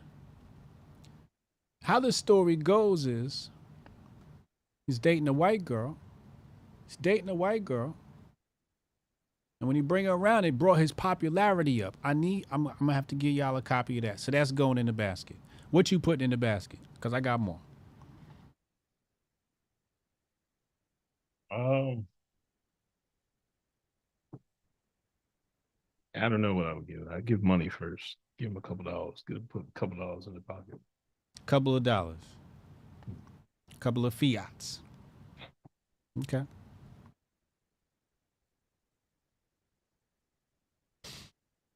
how the story goes is he's dating a white girl. He's dating a white girl. And when he bring her around, it brought his popularity up. I need I'm, I'm gonna have to give y'all a copy of that. So that's going in the basket. What you putting in the basket? Because I got more. Um, I don't know what I would give. I'd give money first. Give him a couple dollars. Give him put a couple dollars in the pocket. Couple of dollars. Couple of fiats. Okay.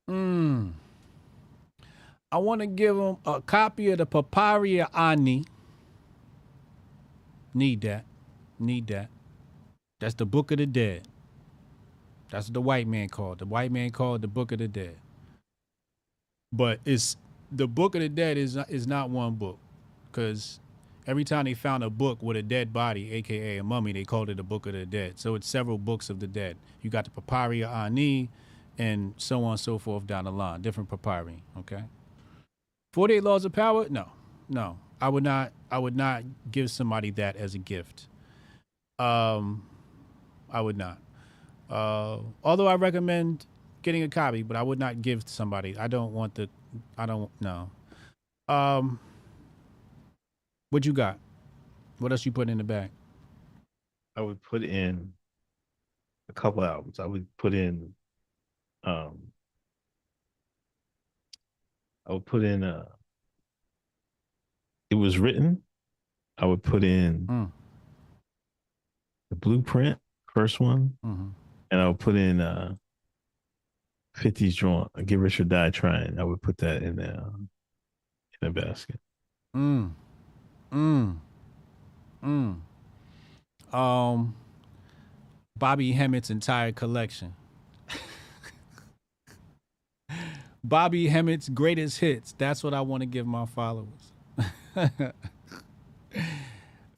Hmm. I want to give him a copy of the Papyrus of Ani. Need that. Need that. That's the Book of the Dead. That's what the white man called. The white man called the Book of the Dead. But it's the Book of the Dead is not, is not one book, because every time they found a book with a dead body, aka a mummy, they called it the Book of the Dead. So it's several books of the dead. You got the Papyrus of Ani, and so on and so forth down the line, different papyri. Okay. Forty-eight laws of power? No, no. I would not. I would not give somebody that as a gift. Um, I would not. Uh, although I recommend getting a copy, but I would not give to somebody. I don't want the. I don't know. Um, what you got? What else you put in the bag? I would put in a couple albums. I would put in um I would put in uh it was written. I would put in Mm. the blueprint, first one, Mm-hmm. and I would put in uh 50's drawn, get rich or die trying. I would put that in the uh, in the basket. Mm. Mm. Mm. Um Bobby Hemmitt's entire collection. Bobby Hemmitt's greatest hits. That's what I want to give my followers. [LAUGHS]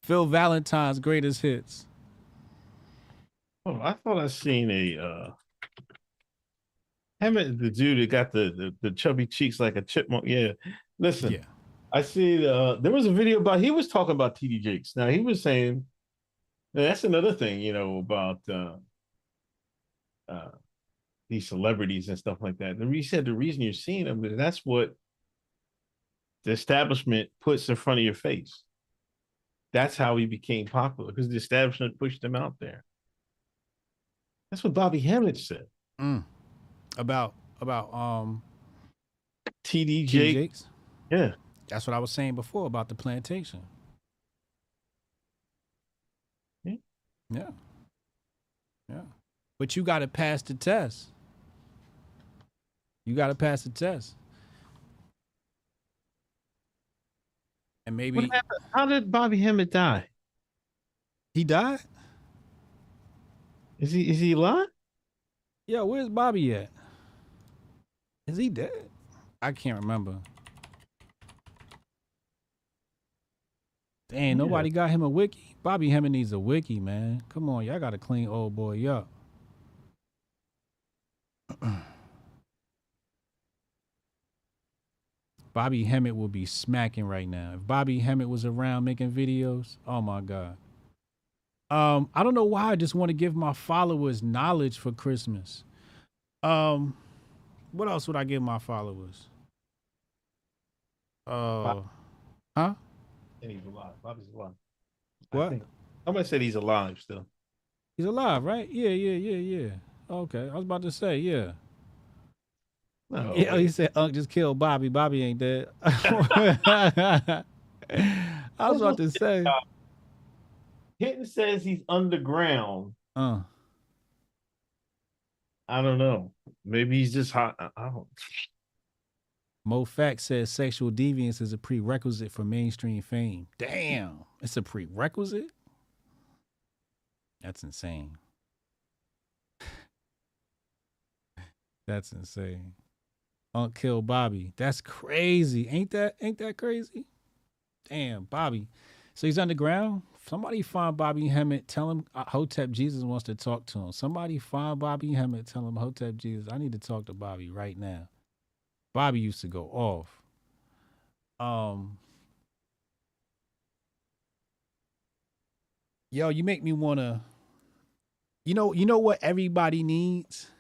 Phil Valentine's greatest hits. Oh, I thought I seen a uh Hemmitt, the dude that got the, the the chubby cheeks like a chipmunk. Yeah. Listen, Yeah. I see uh there was a video about he was talking about TD Jakes. Now he was saying that's another thing, you know, about uh uh these celebrities and stuff like that. And he said the reason you're seeing them is that's what the establishment puts in front of your face. That's how he became popular because the establishment pushed him out there. That's what Bobby Hemmitt said. Mm. About about um TD Jakes. Yeah. That's what I was saying before about the plantation. Yeah. Yeah. Yeah. But you got to pass the test. You got to pass the test. And maybe? How did Bobby Hemmitt die? he died? Is he is he alive? Yeah, where's Bobby at? Is he dead? I can't remember. Dang, nobody got him a wiki. Bobby Hemmitt needs a wiki, man. Come on, y'all gotta clean old boy up. [CLEARS THROAT] Bobby Hemmitt will be smacking right now. If Bobby Hemmitt was around making videos, oh my god. Um, I don't know why I just want to give my followers knowledge for Christmas. Um, what else would I give my followers? Uh, huh? And he's alive. Bobby's alive. What? Think, I'm gonna say he's alive still. He's alive, right? Yeah, yeah, yeah, yeah. Okay, I was about to say, yeah. No, Yeah, he said Unc just killed Bobby. Bobby ain't dead. [LAUGHS] I was about to say, Hitton says he's underground. uh, I don't know. Maybe he's just hot. I- I don't. [LAUGHS] Mo Fact says sexual deviance is a prerequisite for mainstream fame. Damn, it's a prerequisite. That's insane. [LAUGHS] That's insane. Unc killed Bobby. That's crazy. Ain't that ain't that crazy? Damn, Bobby. So he's underground. Somebody find Bobby Hemmitt. Tell him uh, Hotep Jesus wants to talk to him. Somebody find Bobby Hemmitt. Tell him Hotep Jesus. I need to talk to Bobby right now. Bobby used to go off. Um. Yo, you make me wanna. You know, you know what everybody needs.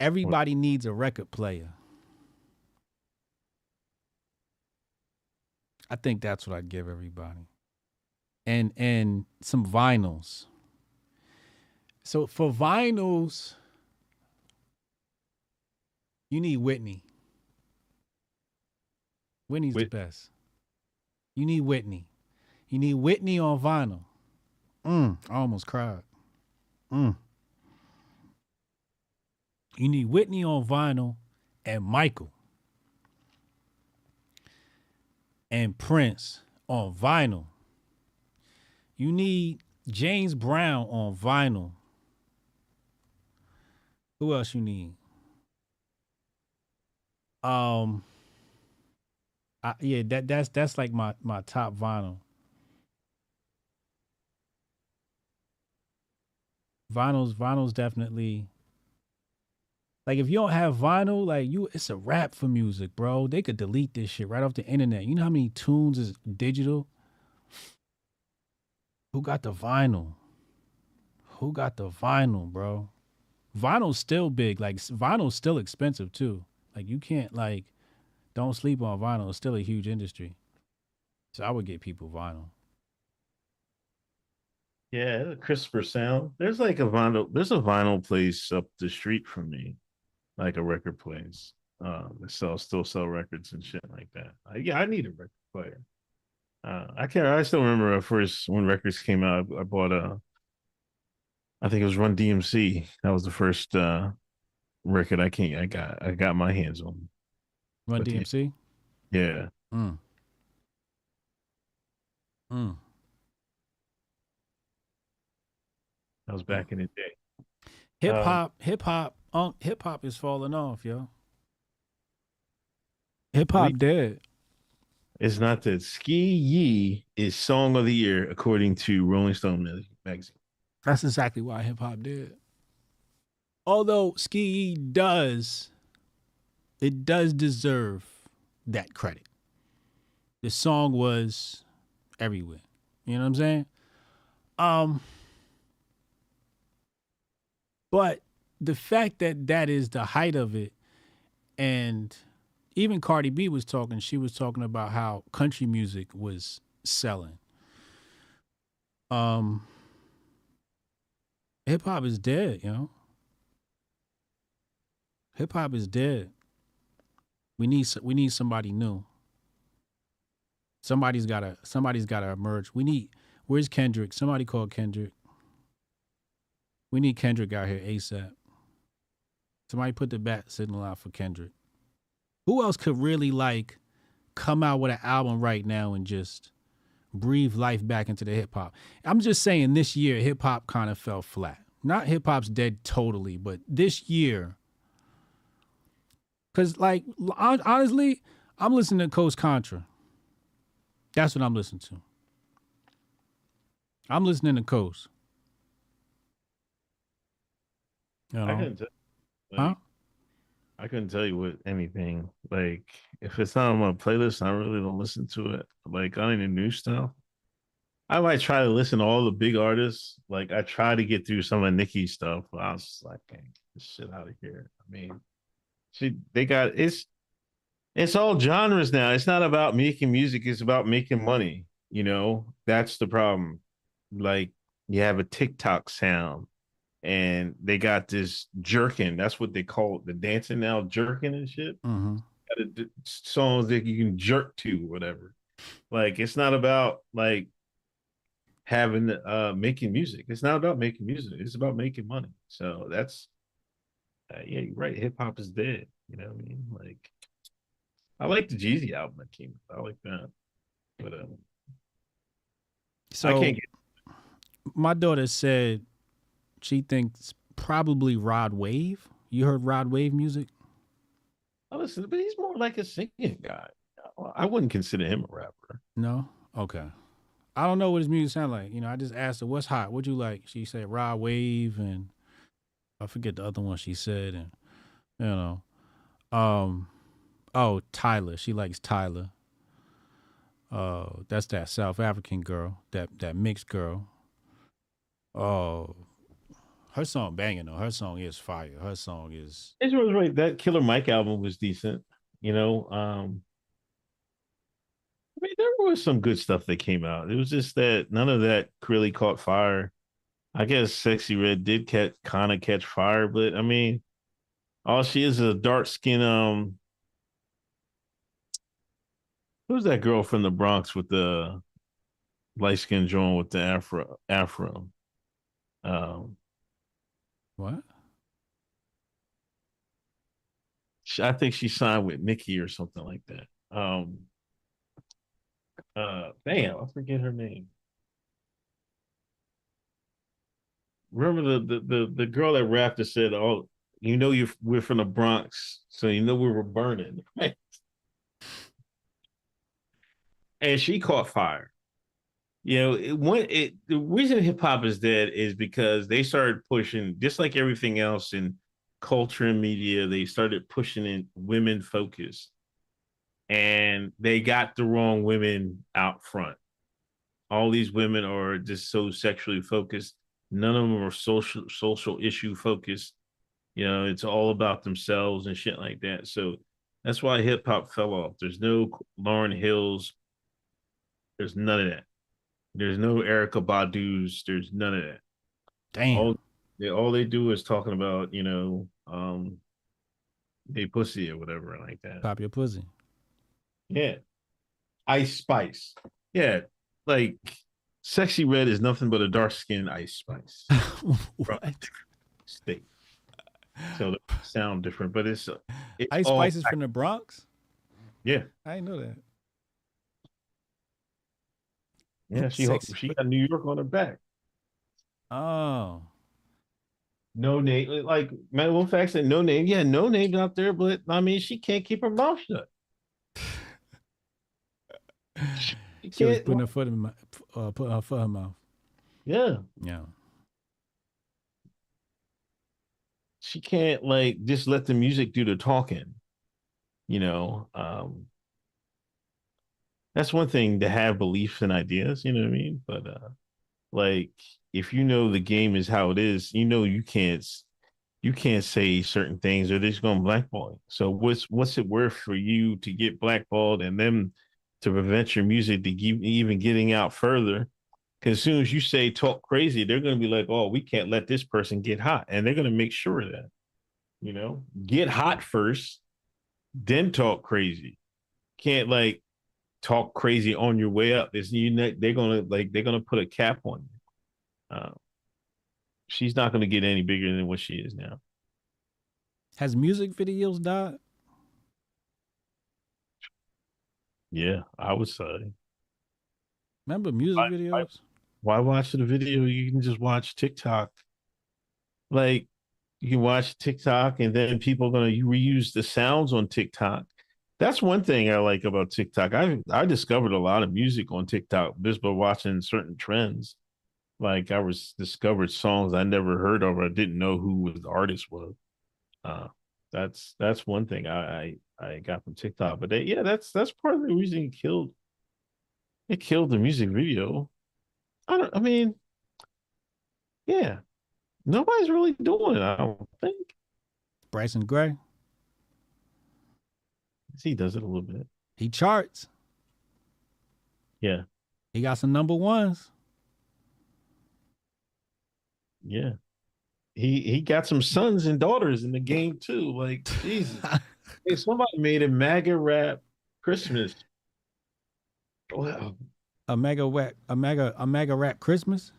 Everybody needs a record player. I think that's what I'd give everybody. And and some vinyls. So for vinyls, you need Whitney. Whitney's Whit- the best. You need Whitney. You need Whitney on vinyl. Mm, I almost cried. Mm. You need Whitney on vinyl and Michael and Prince on vinyl. You need James Brown on vinyl. Who else you need? Um I, yeah, that that's that's like my my top vinyl. Vinyl's vinyl's definitely like if you don't have vinyl, like you it's a wrap for music, bro. They could delete this shit right off the internet. You know how many tunes is digital? Who got the vinyl? Who got the vinyl, bro? Vinyl's still big. Like vinyl's still expensive too. Like you can't like don't sleep on vinyl. It's still a huge industry. So I would get people vinyl. Yeah, the crisper sound. There's like a vinyl. There's a vinyl place up the street from me, like a record place. Um, that sell still sell records and shit like that. I, yeah, I need a record player. Uh, I can't. I still remember at first when records came out. I, I bought a. I think it was Run DMC. That was the first uh record I can't. I got. I got my hands on. Run But. DMC. Yeah, Mm. Mm. that was back in the day. Hip hop, hip hop, um, hip hop is falling off, yo. Hip hop dead. It's not that Skee Yee is song of the year according to Rolling Stone magazine. That's exactly why hip hop did. Although Ski does, it does deserve that credit. The song was everywhere. You know what I'm saying? Um, but the fact that that is the height of it, and even Cardi B was talking. She was talking about how country music was selling. Um, hip hop is dead, you know. Hip hop is dead. We need we need somebody new. Somebody's gotta somebody's gotta emerge. We need where's Kendrick? Somebody call Kendrick. We need Kendrick out here ASAP. Somebody put the bat signal out for Kendrick. Who else could really like come out with an album right now and just breathe life back into the hip hop? I'm just saying this year hip hop kind of fell flat. Not hip hop's dead totally, but this year Cause like honestly, I'm listening to Coast Contra. That's what I'm listening to. I'm listening to Coast. You I know? Couldn't, Huh? I couldn't tell you what anything. Like if it's not on my playlist, I really don't listen to it. Like on any new stuff, I might try to listen to all the big artists. Like I try to get through some of Nicki's stuff, but I was just like, get this shit out of here. I mean, she they got it's it's all genres now. It's not about making music, it's about making money. You know, that's the problem. Like you have a TikTok sound, and they got this jerking. That's what they call it, the dancing now jerking and shit. Mm-hmm. Got a- songs that you can jerk to, whatever. Like it's not about like having uh making music. It's not about making music. It's about making money. So that's uh, yeah, you're right. Hip hop is dead. You know what I mean? Like I like the Jeezy album that came. out. I like that. But um, So I can't get my daughter said she thinks probably Rod Wave. You heard Rod Wave music? I listen, but he's more like a singing guy. I wouldn't consider him a rapper. No. Okay. I don't know what his music sound like. You know, I just asked her what's hot. What you like? She said Rod Wave and I forget the other one she said and you know. Um oh Tyla. She likes Tyla. Uh that's that South African girl, that that mixed girl. Oh her song banging though. Her song is fire. Her song is It's was right. That Killer Mike album was decent. You know, um, I mean, there was some good stuff that came out. It was just that none of that really caught fire. I guess Sexyy Red did catch kind of catch fire, but I mean, all she is is a dark skin. Um, who's that girl from the Bronx with the light skin joint with the afro? Afro. Um, what? I think she signed with Nicki or something like that. Um, uh, damn, I forget her name. Remember the the the, the girl that that said, "Oh, you know you we're from the Bronx, so you know we were burning." Right? [LAUGHS] And she caught fire. You know, it went. It the reason hip hop is dead is because they started pushing, just like everything else in culture and media, they started pushing in women focus, and they got the wrong women out front. All these women are just so sexually focused. None of them are social social issue focused. You know, it's all about themselves and shit like that. So that's why hip hop fell off. There's no Lauryn Hills. There's none of that. There's no Erykah Badu's. There's none of that Damn. all they all they do is talking about you know um they pussy or whatever like that Pop your pussy. yeah ice spice yeah like sexy red is nothing but a dark skinned ice spice [LAUGHS] what? state so sound different but it's, it's Ice Spice is from the Bronx? yeah I didn't know that. Yeah she Sexy. she got new york on her back Oh. no name like man one fact said no name yeah no names out there but i mean she can't keep her mouth shut [LAUGHS] she She was putting her foot in my uh, put her foot in her mouth. yeah Yeah. she can't like just let the music do the talking you know um that's one thing to have beliefs and ideas you know what i mean but uh like if you know the game is how it is you know you can't you can't say certain things or they're just gonna blackball you. so what's what's it worth for you to get blackballed and them to prevent your music to keep even getting out further because as soon as you say talk crazy, they're to be like, oh, we can't let this person get hot. And they're to make sure that, you know, get hot first, then talk crazy. Can't like talk crazy on your way up. It's you they're going to like, they're to put a cap on you. Uh, she's not going to get any bigger than what she is now. Has music videos died? Yeah, I would say. Remember music I- I- videos? why watch the video? You can just watch TikTok. Like you can watch TikTok and then people are gonna reuse the sounds on TikTok. That's one thing I like about TikTok. I I discovered a lot of music on TikTok just by watching certain trends. Like I was discovered songs I never heard of. Or I didn't know who the artist was. Uh, that's that's one thing I I, I got from TikTok. But they, yeah, that's that's part of the reason it killed. It killed the music video. I don't. I mean, yeah, nobody's really doing it. I don't think Bryson Gray. He does it a little bit. He charts. Yeah, He got some number ones. Yeah. He he got some sons and daughters in the game too. Like Jesus. [LAUGHS] hey, somebody made a MAGA rap Christmas. Wow. A mega whack, a mega, a mega rap Christmas.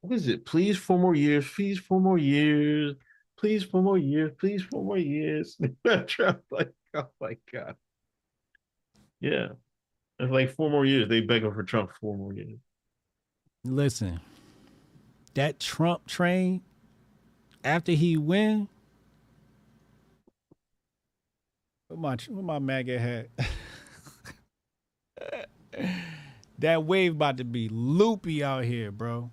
What is it? Please four more years. Please four more years. Please four more years. Please four more years. Trump, like, oh my god. Yeah. It's like four more years. They begging for Trump four more years. Listen, that Trump train, after he win, what my what my MAGA hat? [LAUGHS] that wave about to be loopy out here, bro.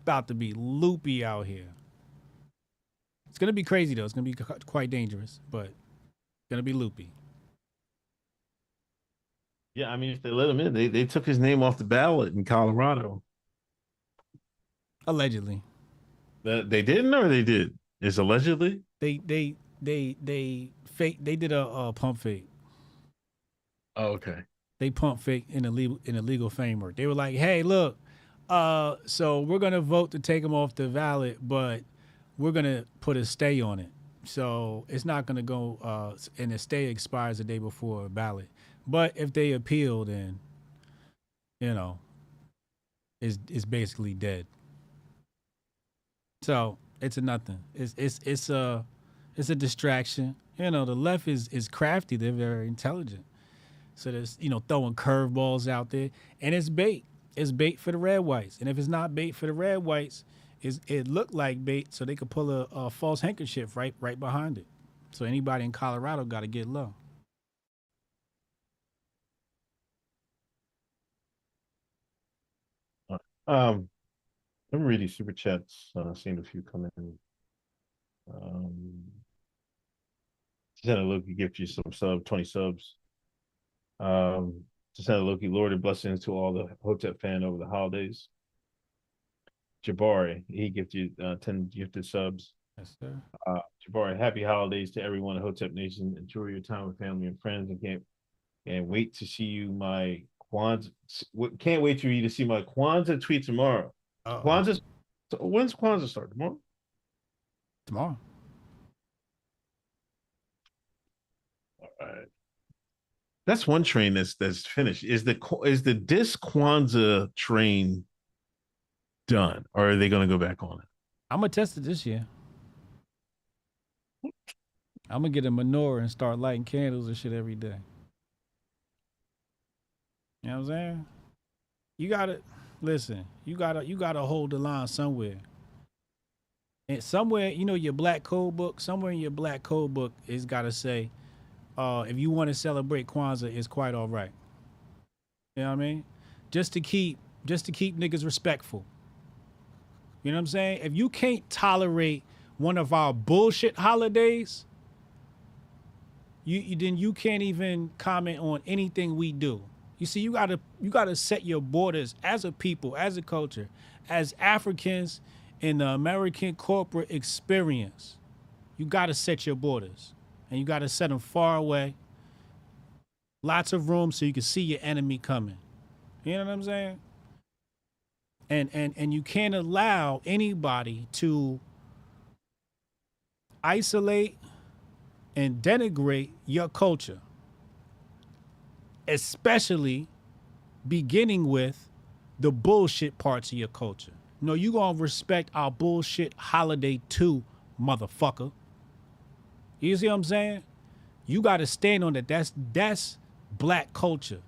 About to be loopy out here. It's gonna be crazy though. It's gonna be quite dangerous, but it's gonna be loopy. Yeah, I mean, if they let him in, they, they took his name off the ballot in Colorado. Allegedly, That they didn't or they did? Is allegedly? they they they they fake. They did a, a pump fake. Oh, okay. they pump fake in a legal in a legal framework. They were like, "Hey, look, uh, so we're gonna vote to take him off the ballot, but we're gonna put a stay on it. So it's not gonna go, uh, and the stay expires the day before a ballot. But if they appeal, then you know, it's it's basically dead. So it's a nothing. It's it's it's a it's a distraction. You know, the left is is crafty. They're very intelligent. So there's, you know, throwing curveballs out there. And it's bait. It's bait for the red whites. And if it's not bait for the red whites, is it looked like bait so they could pull a, a false handkerchief right right behind it. So anybody in Colorado got to get low. Um, I'm reading super chats. Uh, seeing a few come in. Um, Santa Loki gift you some sub, 20 subs. Um, Santa Loki, Lord and blessings to all the Hotep fan over the holidays. Jabari, he gifted you uh, 10 gifted subs. Yes, sir. Uh, Jabari, happy holidays to everyone at Hotep Nation. Enjoy your time with family and friends, and can't and wait to see you my Kwanzaa. Can't wait for you to see my Kwanzaa tweet tomorrow. Uh-oh. Kwanzaa. so When's Kwanzaa start tomorrow? Tomorrow. All right. That's one train that's that's finished. Is the is the disc Kwanzaa train done, or are they going to go back on it? I'm to test it this year. I'm to get a menorah and start lighting candles and shit every day. You know what I'm saying? You got to listen, you got to you got to hold the line somewhere. And somewhere, you know, your black code book, somewhere in your black code book it's got to say uh if you want to celebrate Kwanzaa, it's quite all right. You know what I mean? Just to keep just to keep niggas respectful. You know what I'm saying? If you can't tolerate one of our bullshit holidays, you, you then you can't even comment on anything we do. You see, you gotta you gotta set your borders as a people, as a culture, as Africans in the American corporate experience. You gotta set your borders, and you gotta set them far away. Lots of room so you can see your enemy coming. You know what I'm saying? And and and you can't allow anybody to isolate and denigrate your culture especially beginning with the bullshit parts of your culture. No you gonna respect our bullshit holiday too motherfucker. You see what i'm saying? You gotta stand on that. That's that's black culture.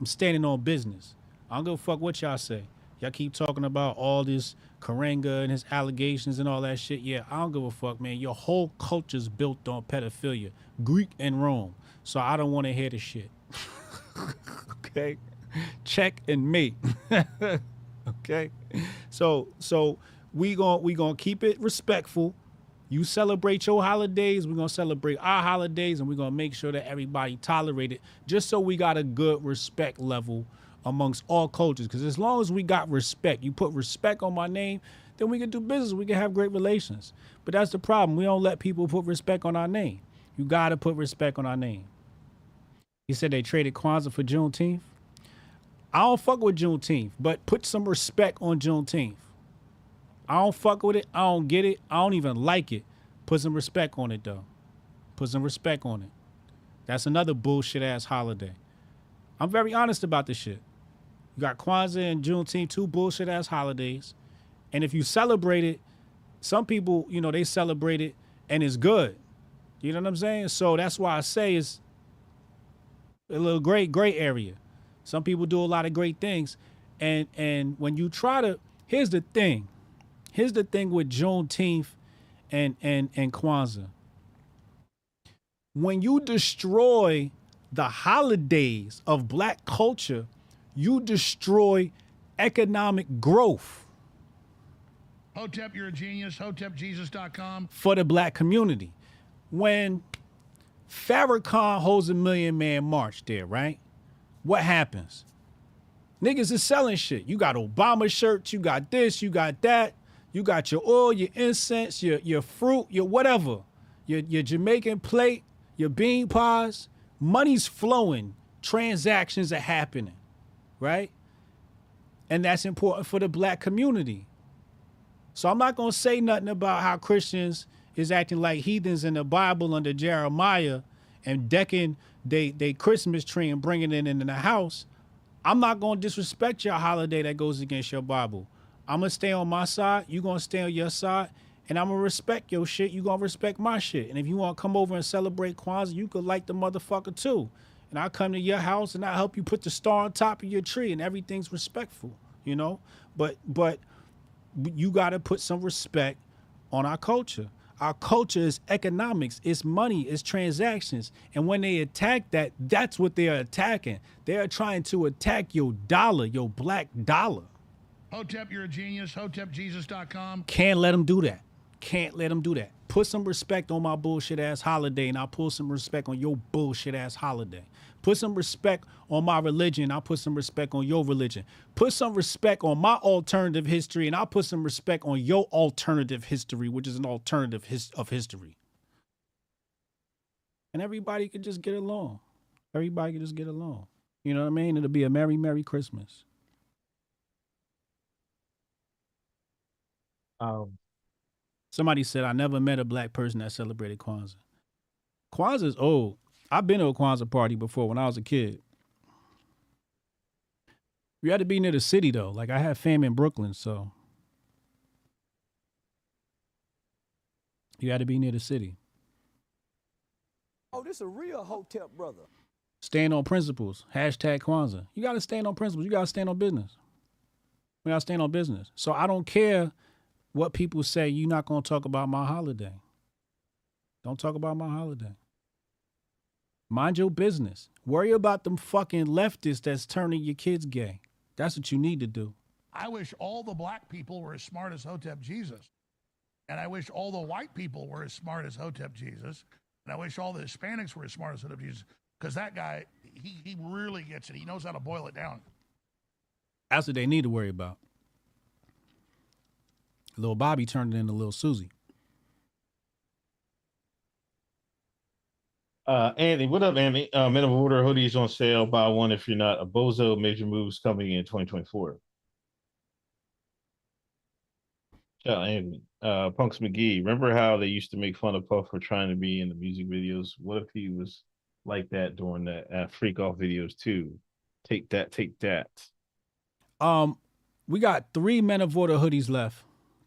I'm standing on business. I don't give a fuck what y'all say Y'all keep talking about all this Karenga and his allegations and all that shit. Yeah, I don't give a fuck, man. Your whole culture's built on pedophilia, Greek and Rome. So I don't want to hear the shit. [LAUGHS] okay, check and mate. [LAUGHS] okay, so so we gon' we gonna keep it respectful. You celebrate your holidays, we're gonna celebrate our holidays, and we're gonna make sure that everybody tolerate it, just so we got a good respect level amongst all cultures. Because as long as we got respect, you put respect on my name, then we can do business. We can have great relations. But that's the problem. We don't let people put respect on our name. You got to put respect on our name. He said they traded Kwanzaa for Juneteenth. I don't fuck with Juneteenth, but put some respect on Juneteenth. I don't fuck with it. I don't get it. I don't even like it. Put some respect on it though. Put some respect on it. That's another bullshit ass holiday. I'm very honest about this shit. You got Kwanzaa and Juneteenth, two bullshit ass holidays. And if you celebrate it, some people, you know, they celebrate it and it's good. You know what I'm saying? So that's why I say it's a little great, gray area. Some people do a lot of great things. And and when you try to here's the thing. Here's the thing with Juneteenth and and and Kwanzaa. When you destroy the holidays of black culture, you destroy economic growth Hotep, you're a genius. HotepJesus.com. for the black community. When Farrakhan holds a million man march there, right? What happens? Niggas is selling shit. You got Obama shirts, you got this, you got that, you got your oil, your incense, your your fruit, your whatever, your your Jamaican plate, your bean pies. Money's flowing, transactions are happening, right? And that's important for the black community. So I'm not gonna say nothing about how Christians is acting like heathens in the Bible under Jeremiah and decking they they Christmas tree and bringing it into the house. I'm not gonna disrespect your holiday that goes against your Bible. I'm gonna stay on my side. You're gonna stay on your side, and I'm gonna respect your shit. You're gonna respect my shit. And if you wanna come over and celebrate Kwanzaa, you could like the motherfucker too. And I come to your house and I help you put the star on top of your tree, and everything's respectful. You know, but but you got to put some respect on our culture. Our culture is economics, it's money, it's transactions. And when they attack that, that's what they're attacking. They're trying to attack your dollar, your black dollar. Hotep, you're a genius. HotepJesus.com. Can't let them do that. Can't let them do that. Put some respect on my bullshit ass holiday, and I'll put some respect on your bullshit ass holiday. Put some respect on my religion, I'll put some respect on your religion. Put some respect on my alternative history, and I'll put some respect on your alternative history, which is an alternative his- of history. And everybody could just get along. Everybody could just get along. You know what I mean? It'll be a merry, merry Christmas. Um, Somebody said I never met a black person that celebrated Kwanzaa. Kwanzaa is old. I've been to a Kwanzaa party before when I was a kid. You had to be near the city though. Like I had fam in Brooklyn, so you had to be near the city. Oh, this is a real hotel, brother. Stand on principles. Hashtag Kwanzaa. You gotta stand on principles. You gotta stand on business. We gotta stand on business. So I don't care what people say. You're not gonna talk about my holiday. Don't talk about my holiday. Mind your business. Worry about them fucking leftists that's turning your kids gay. That's what you need to do. I wish all the black people were as smart as Hotep Jesus. And I wish all the white people were as smart as Hotep Jesus. And I wish all the Hispanics were as smart as Hotep Jesus. Because that guy, he, he really gets it. He knows how to boil it down. That's what they need to worry about. Little Bobby turned it into little Susie. Uh, Anthony, what up, Andy? Uh, minimum order hoodies on sale. Buy one if you're not a bozo. Major moves coming in 2024. Yeah, Anthony. Uh, Punks McGee. Remember how they used to make fun of Puff for trying to be in the music videos? What if he was like that during the uh, freak off videos too? Take that, take that. Um, we got three Men of Order hoodies left.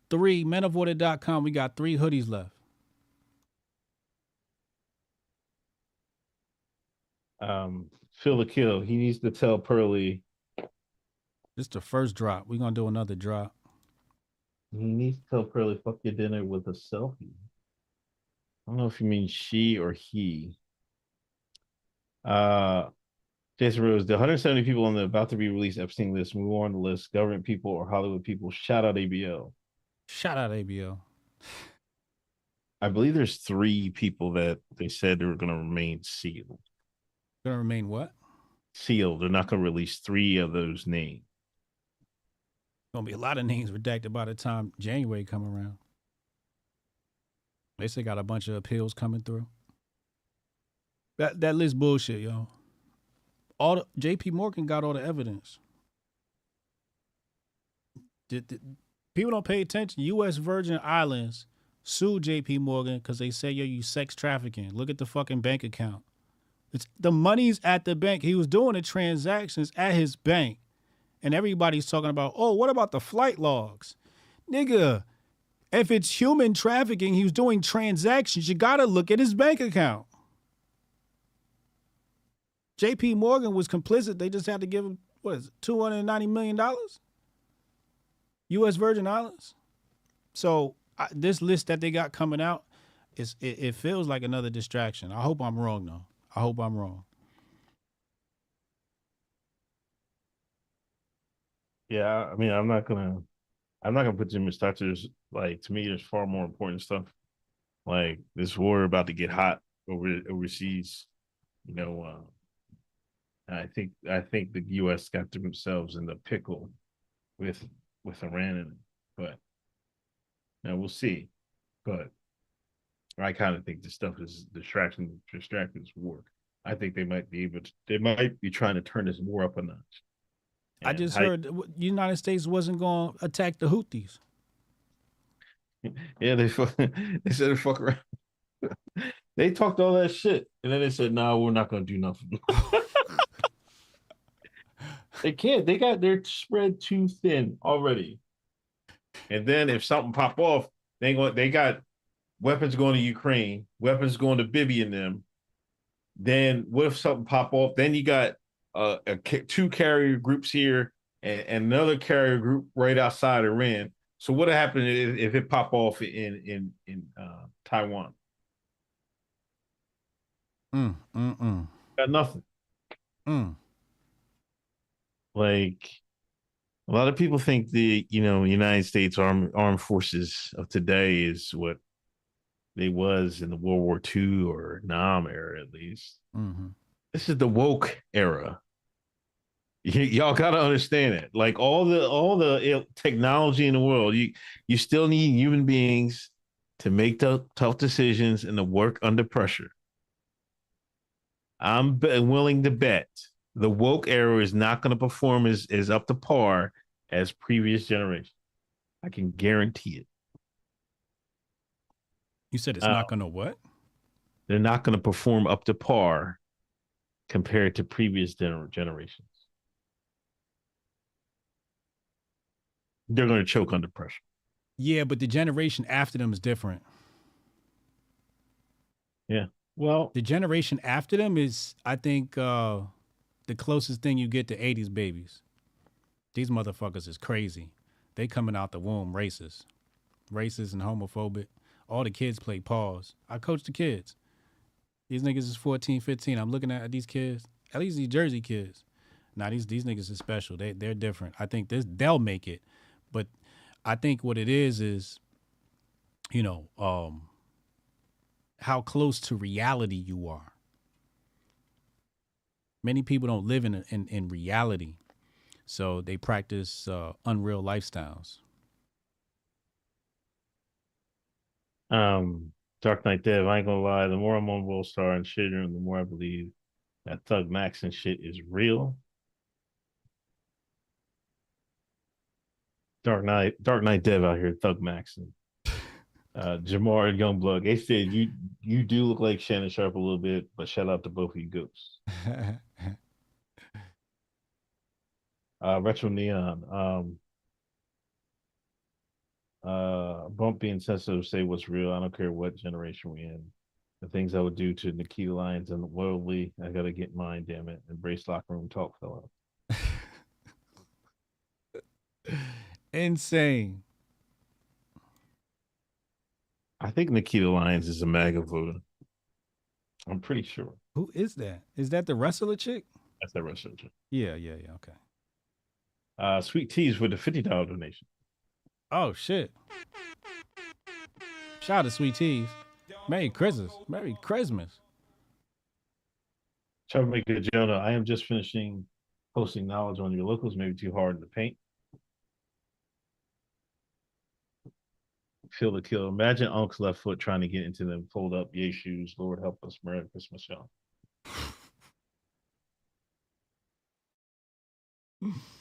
Three menoforder.com. We got three hoodies left. Um, Phil the Kill. He needs to tell Pearly It's the first drop. We're gonna do another drop. He needs to tell Pearly fuck your dinner with a selfie. I don't know if you mean she or he. Uh Jason Rose, the 170 people on the about to be released Epstein list, move on the list, government people or Hollywood people. Shout out ABL. Shout out ABL. I believe there's three people that they said they were gonna remain sealed. Gonna remain what? Sealed. They're not gonna release three of those names. Gonna be a lot of names redacted by the time January come around. They say got a bunch of appeals coming through. That that list bullshit, yo. All the, J.P. Morgan got all the evidence. Did, did- people don't pay attention. U.S. Virgin Islands sued J.P. Morgan because they say yo you sex trafficking. Look at the fucking bank account. The money's at the bank. He was doing the transactions at his bank, and everybody's talking about oh what about the flight logs, nigga. If it's human trafficking, he was doing transactions. You gotta look at his bank account. J.P. Morgan was complicit. They just had to give him what is it, two hundred ninety million dollars. U.S. Virgin Islands. So I, this list that they got coming out is it, it feels like another distraction. I hope I'm wrong though. I hope I'm wrong. Yeah, I mean, I'm not gonna, I'm not gonna put Jimmy Stott. There's like to me, there's far more important stuff. Like this war about to get hot over overseas. You know, uh, I think I think the U.S. got themselves in the pickle with with Iran in it, but now we'll see. But I kind of think this stuff is distraction, distracting this war. I think they might be able to. They might be trying to turn this war up a notch. I just how- heard the United States wasn't going to attack the Houthis. [LAUGHS] Yeah, they [LAUGHS] they said to fuck around. [LAUGHS] they talked all that shit, and then they said, "No, we're not gonna do nothing." they can't. They got their spread too thin already. And then if something pop off, they going they got weapons going to Ukraine, weapons going to Bibi and them. Then what if something pop off? Then you got uh, a, two carrier groups here and, and another carrier group right outside Iran. So what happened if, if it pop off in in in uh, Taiwan? Mm, mm, mm, Got nothing. mm. Like a lot of people think the you know United States armed armed forces of today is what they was in the World War II or Nam era at least. hmm This is the woke era. [LAUGHS] Y- y'all gotta understand it. Like all the all the technology in the world, you you still need human beings to make the tough decisions and to work under pressure. I'm be- willing to bet the woke era is not going to perform as, as up to par as previous generations. I can guarantee it. You said it's Uh, not going to what? They're not going to perform up to par compared to previous gener- generations. They're going to choke under pressure. Yeah, but the generation after them is different. Yeah. Well, The generation after them is, I think, uh, the closest thing you get to 80s babies. These motherfuckers is crazy. They coming out the womb racist, racist and homophobic. All the kids play pause. I coach the kids. These niggas is 14, 15. I'm looking at these kids, at least these Jersey kids. Now these these niggas is special. They they're different. I think this they'll make it. But I think what it is is, you know, um, how close to reality you are. Many people don't live in in, in reality, so they practice uh, unreal lifestyles. Um, Dark Knight Dev, I ain't gonna lie, the more I'm on World Star and shit, the more I believe that Thug Max and shit is real. Dark Knight, Dark Knight Dev out here, Thug Max and uh Jamar and Youngblood. They said you you do look like Shannon Sharpe a little bit, but shout out to both of you ghosts. [LAUGHS] Uh Retro Neon. Um uh Bump being sensitive say what's real. I don't care what generation we in. The things I would do to Nikkita Lyons and the worldly, I gotta get mine, damn it. Embrace locker room talk, fellow. [LAUGHS] Insane. I think Nikkita Lyons is a MAGA voter. I'm pretty sure. Who is that? Is that the wrestler chick? That's that Russian. Yeah, yeah, yeah. Okay. Uh Sweet Teas with a fifty dollar donation. Oh shit. Shout out to Sweet Teas. Merry Christmas. Merry Christmas. Troublemaker Jonah, I am just finishing posting knowledge on your locals, maybe too hard in the paint. Phil the Kill. Imagine Unc's left foot trying to get into them fold up yay shoes. Lord help us. Merry Christmas, y'all. [LAUGHS]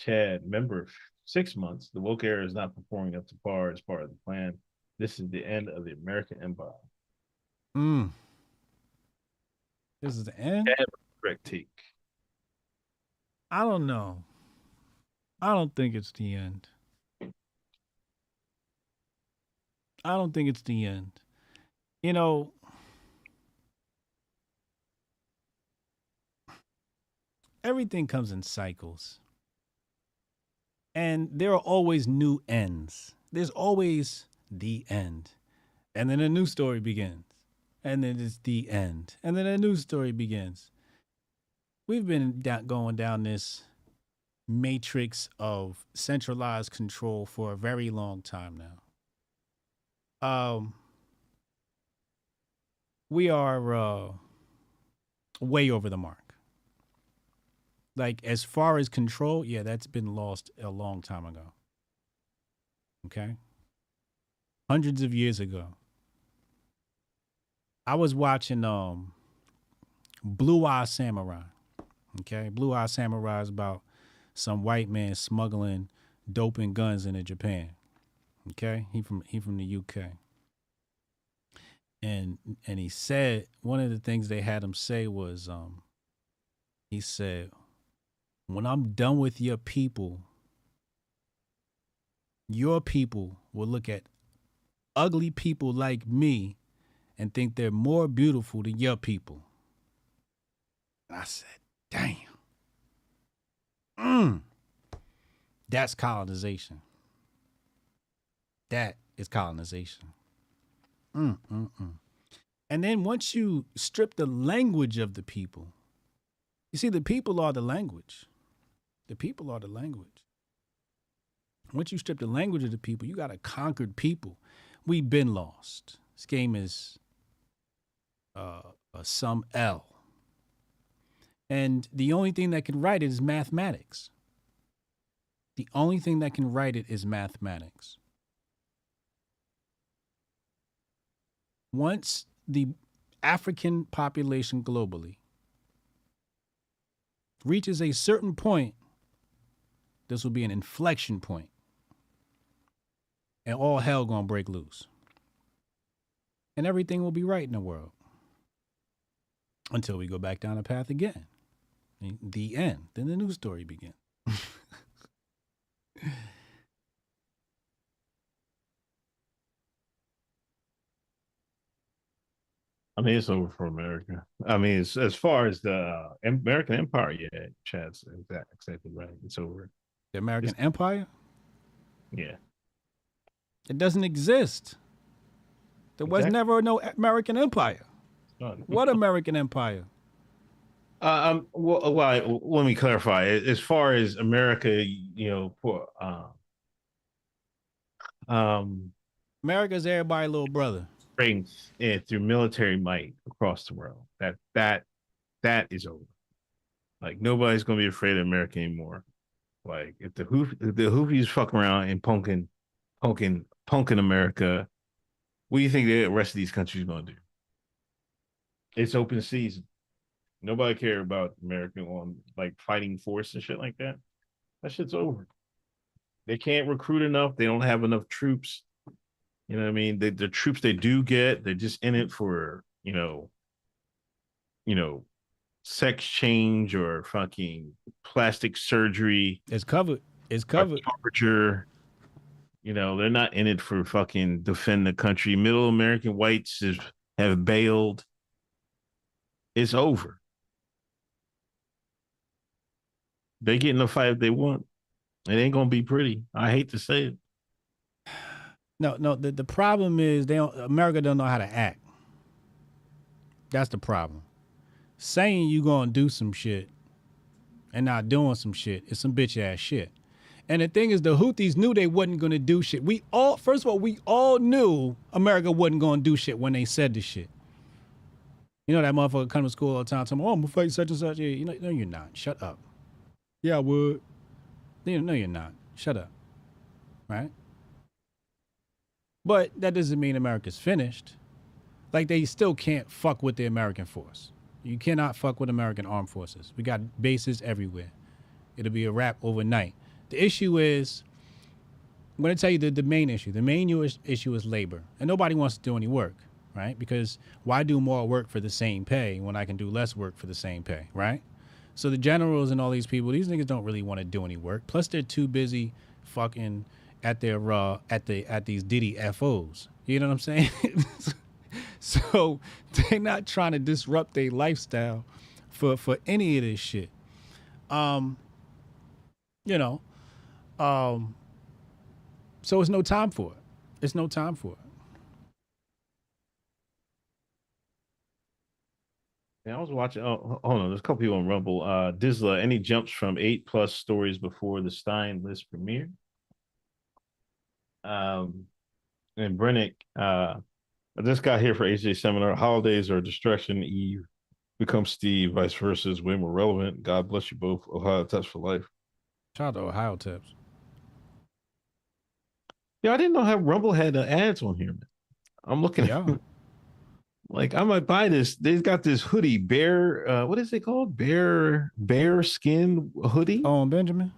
Chad, member six months. The woke era is not performing up to par as part of the plan. This is the end of the American Empire. Mm. This is the end. Correct take. I don't know. I don't think it's the end. I don't think it's the end. You know, everything comes in cycles. And there are always new ends. There's always the end. And then a new story begins. And then it's the end. And then a new story begins. We've been going down this matrix of centralized control for a very long time now. Um, we are uh, way over the mark. Like as far as control, yeah, that's been lost a long time ago. Okay, hundreds of years ago. I was watching um, Blue Eye Samurai. Okay, Blue Eye Samurai is about some white man smuggling dope and guns into Japan. Okay, he from he from the UK. And and he said one of the things they had him say was um he said when I'm done with your people your people will look at ugly people like me and think they're more beautiful than your people. And I said, damn. Mm. That's colonization. That is colonization. Mm, mm, mm. And then once you strip the language of the people, you see, the people are the language. The people are the language. Once you strip the language of the people, you got a conquered people. We've been lost. This game is uh, a sum L. And the only thing that can write it is mathematics. The only thing that can write it is mathematics. Once the African population globally reaches a certain point, this will be an inflection point, and all hell gonna break loose, and everything will be right in the world until we go back down the path again. The end. Then the new story begins. [LAUGHS] I mean, it's over for America. I mean, as as far as the uh, American Empire, yeah, Chad's exactly, exactly right. It's over. The American It's- Empire? Yeah. It doesn't exist. There was never no American Empire. [LAUGHS] What American Empire? Uh, um. Well, well, let me clarify. As far as America, you know, for uh, um, America's everybody little brother. strength and through military might across the world. That that that is over. Like nobody's gonna be afraid of America anymore. Like if the Houth if the Houthis fuck around and punking, punking, punking America, what do you think the rest of these countries gonna do? It's open season. Nobody care about American on like fighting force and shit like that. That shit's over. They can't recruit enough. They don't have enough troops. You know what I mean? The the troops they do get, they're just in it for, you know, you know, sex change or fucking plastic surgery, It's covered. It's covered. torture. You know, they're not in it for fucking defend the country. Middle American whites is, have bailed. It's over. They get in the fight if they want. It ain't gonna be pretty. I hate to say it. [SIGHS] No, no. The, the problem is they don't, America don't know how to act. That's the problem. Saying you gonna do some shit and not doing some shit is some bitch ass shit. And the thing is, the Houthis knew they wasn't gonna do shit. We all, first of all, we all knew America wasn't gonna do shit when they said the shit. You know that motherfucker come to school all the time, telling me, "Oh, I'm gonna fight such and such." Yeah, you know, no, you're not. Shut up. Yeah, I would. No, no, you're not. Shut up. Right? But that doesn't mean America's finished. Like they still can't fuck with the American force. You cannot fuck with American armed forces. We got bases everywhere. It'll be a wrap overnight. The issue is, I'm going to tell you the, the main issue. The main issue is labor, and nobody wants to do any work, right? Because why do more work for the same pay when I can do less work for the same pay, right? So the generals and all these people, these niggas don't really want to do any work. Plus, they're too busy fucking at their uh at the at these Diddy FOs. You know what I'm saying? [LAUGHS] [LAUGHS] so they're not trying to disrupt their lifestyle for for any of this shit. Um, you know, um, so it's no time for it. It's no time for it. Yeah, I was watching. Oh, hold on. There's a couple people on Rumble. Uh, Dizla, any jumps from eight plus stories before the Stein list premiere? Um, and Brennick, uh, I just got here for AJ seminar. Holidays or Destruction Eve. Become Steve, vice versa is way more relevant. God bless you both. Ohio Tips for life. Shout out to Ohio Tips. Yeah, I didn't know how Rumble had uh, ads on here, man. I'm looking Yeah. at [LAUGHS] like I might buy this. They've got this hoodie, bear. Uh, what is it called? Bear bear skin hoodie. Oh, Benjamin.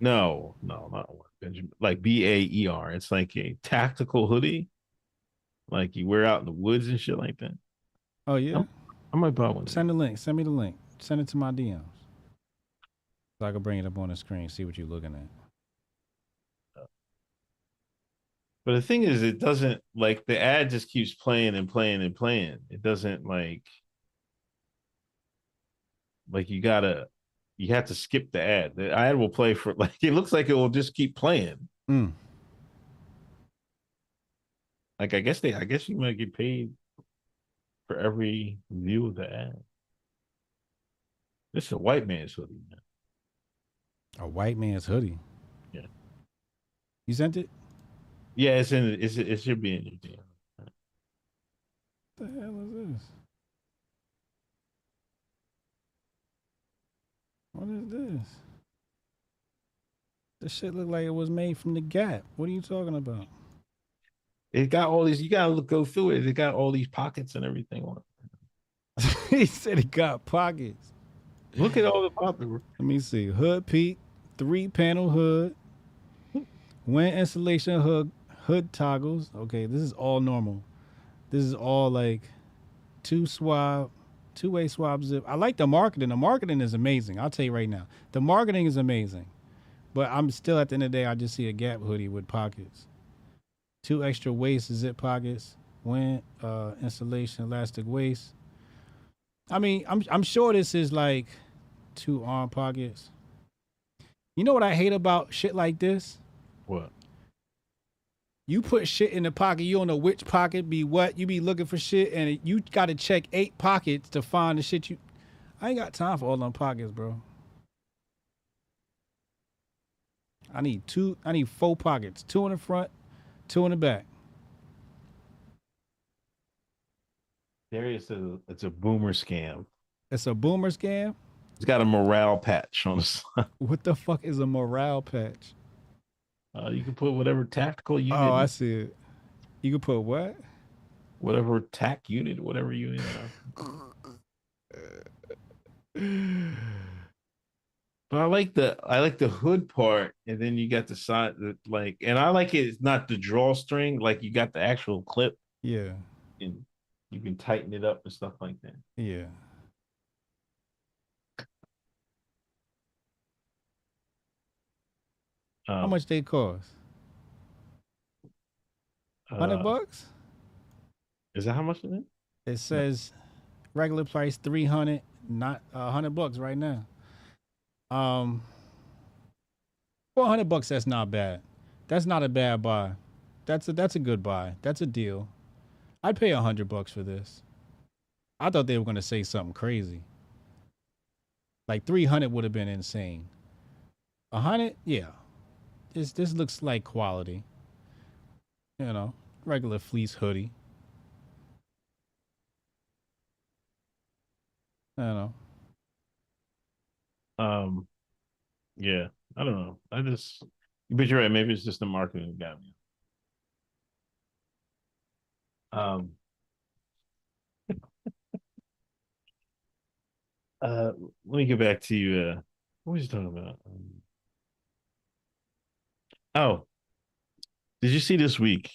No, no, not. Benjamin. Like B A E R. It's like a tactical hoodie, like you wear out in the woods and shit like that. Oh yeah. I might buy one. Send the link. Send me the link. Send it to my DMs. So I can bring it up on the screen. See what you're looking at. But the thing is, it doesn't like the ad just keeps playing and playing and playing. It doesn't like like you gotta you have to skip the ad. The ad will play for [LAUGHS] like it looks like it will just keep playing. Mm. Like I guess they I guess you might get paid for every view of the ad. This is a white man's hoodie, man. A white man's hoodie. Yeah. You sent it? Yeah, it's in it's it should be in your DM. What the hell is this? What is this? This shit look like it was made from the Gap. What are you talking about? It got all these you gotta look go through it. It got all these pockets and everything on it. [LAUGHS] he said it got pockets. Look at all the pockets. Let me see. Hood peak, three panel hood, wind insulation hood, hood toggles. Okay, this is all normal. This is all like two swab, two way swab zip. I like the marketing. The marketing is amazing. I'll tell you right now. The marketing is amazing. But I'm still at the end of the day, I just see a Gap hoodie with pockets. Two extra waist zip pockets, wind uh, insulation, elastic waist. I mean, I'm I'm sure this is like two arm pockets. You know what I hate about shit like this? What? You put shit in the pocket, you don't know which pocket be what. You be looking for shit, and you got to check eight pockets to find the shit you. I ain't got time for all them pockets, bro. I need two. I need four pockets: two in the front, two in the back. Darius says it's a boomer scam. It's a boomer scam. It's got a morale patch on the side. [LAUGHS] What the fuck is a morale patch? Uh, you can put whatever tactical unit, Oh, I see it. You can put what? whatever tac unit, whatever unit. [LAUGHS] But I like the I like the hood part, and then you got the side that like, and I like it. It's not the drawstring, like you got the actual clip, Yeah, and you can tighten it up and stuff like that. yeah. How Um, much they cost? Hundred uh, bucks. Is that how much it is? It says regular price three hundred, not a hundred bucks right now. Um, four hundred bucks. That's not bad. That's not a bad buy. That's a that's a good buy. That's a deal. I'd pay a hundred bucks for this. I thought they were gonna say something crazy. Like three hundred would have been insane. A hundred, yeah. This this looks like quality. You know, regular fleece hoodie. I don't know. Um, yeah, I don't know. I just, but you're right. Maybe it's just the marketing that got me. Um, [LAUGHS] uh, let me get back to you. Uh, what was you talking about? Um, Oh, did you see this week?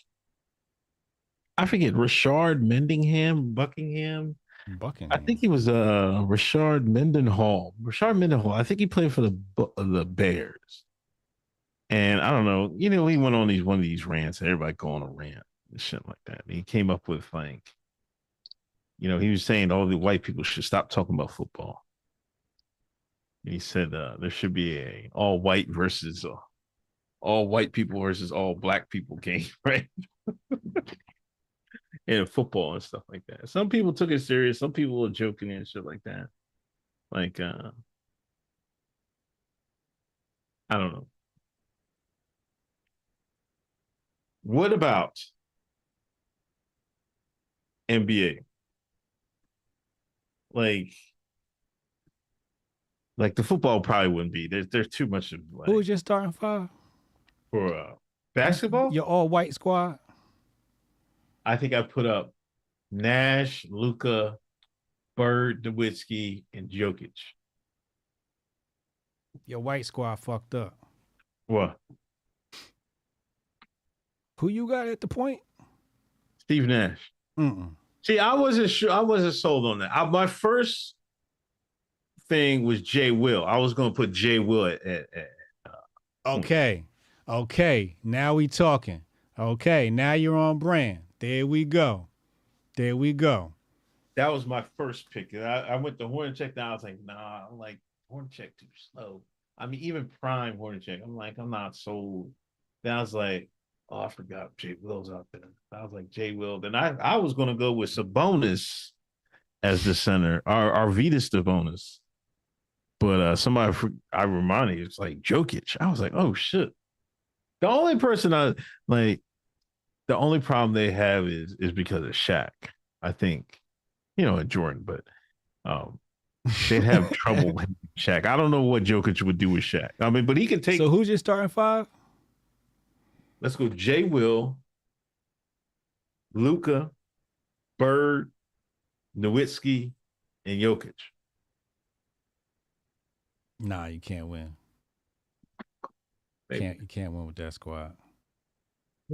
I forget Rashard Mendingham, Buckingham. Buckingham. I think he was uh Rashard Mendenhall. Rashard Mendenhall. I think he played for the the Bears. And I don't know, you know, he went on these one of these rants. Everybody go on a rant and shit like that. And he came up with like, you know, he was saying all the white people should stop talking about football. And he said uh, there should be a all white versus uh, all white people versus all black people [LAUGHS] game, right? In football and stuff like that. Some people took it serious. Some people were joking and shit like that. Like, uh, I don't know. What about NBA? Like, like the football probably wouldn't be. There's there's too much of like Who was your starting five? for uh, basketball. Your all white squad. I think I put up Nash, Luka, Bird, Nowitzki, and Jokic. Your white squad fucked up. What? Who you got at the point? Steve Nash. Mm-mm. See, I wasn't sure. I wasn't sold on that. I, my first thing was Jay Will. I was going to put Jay Will at, at, at uh, Okay. Okay. Now we talking. Okay. Now you're on brand. There we go. There we go. that was my first pick. I, I went to Hornacek. Now I was like, nah, I'm like Hornacek too slow. I mean, even prime Hornacek. I'm like, I'm not sold. Then I was like, oh, I forgot Jay Will's out there. I was like, Jay Will. Then I, I was gonna go with Sabonis as the center, our Arvydas Sabonis. But uh somebody I reminded it's like Jokic. I was like, oh shit. The only person I like, the only problem they have is is because of Shaq. I think, you know, and Jordan, but um they'd have [LAUGHS] trouble with Shaq. I don't know what Jokic would do with Shaq. I mean, but he could take. So who's your starting five? let's go. Jay Will, Luka, Bird, Nowitzki, and Jokic. Nah, you can't win. Can't you can't win with that squad.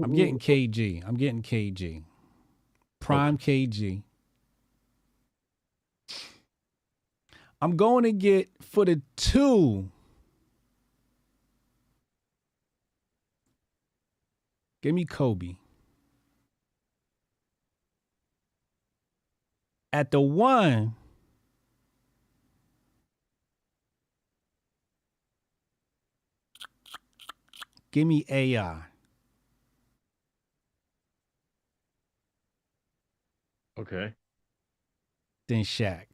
I'm getting KG. I'm getting KG. Prime KG. I'm going to get for the two. Give me Kobe. At the one, give me AI. Okay. Then Shaq.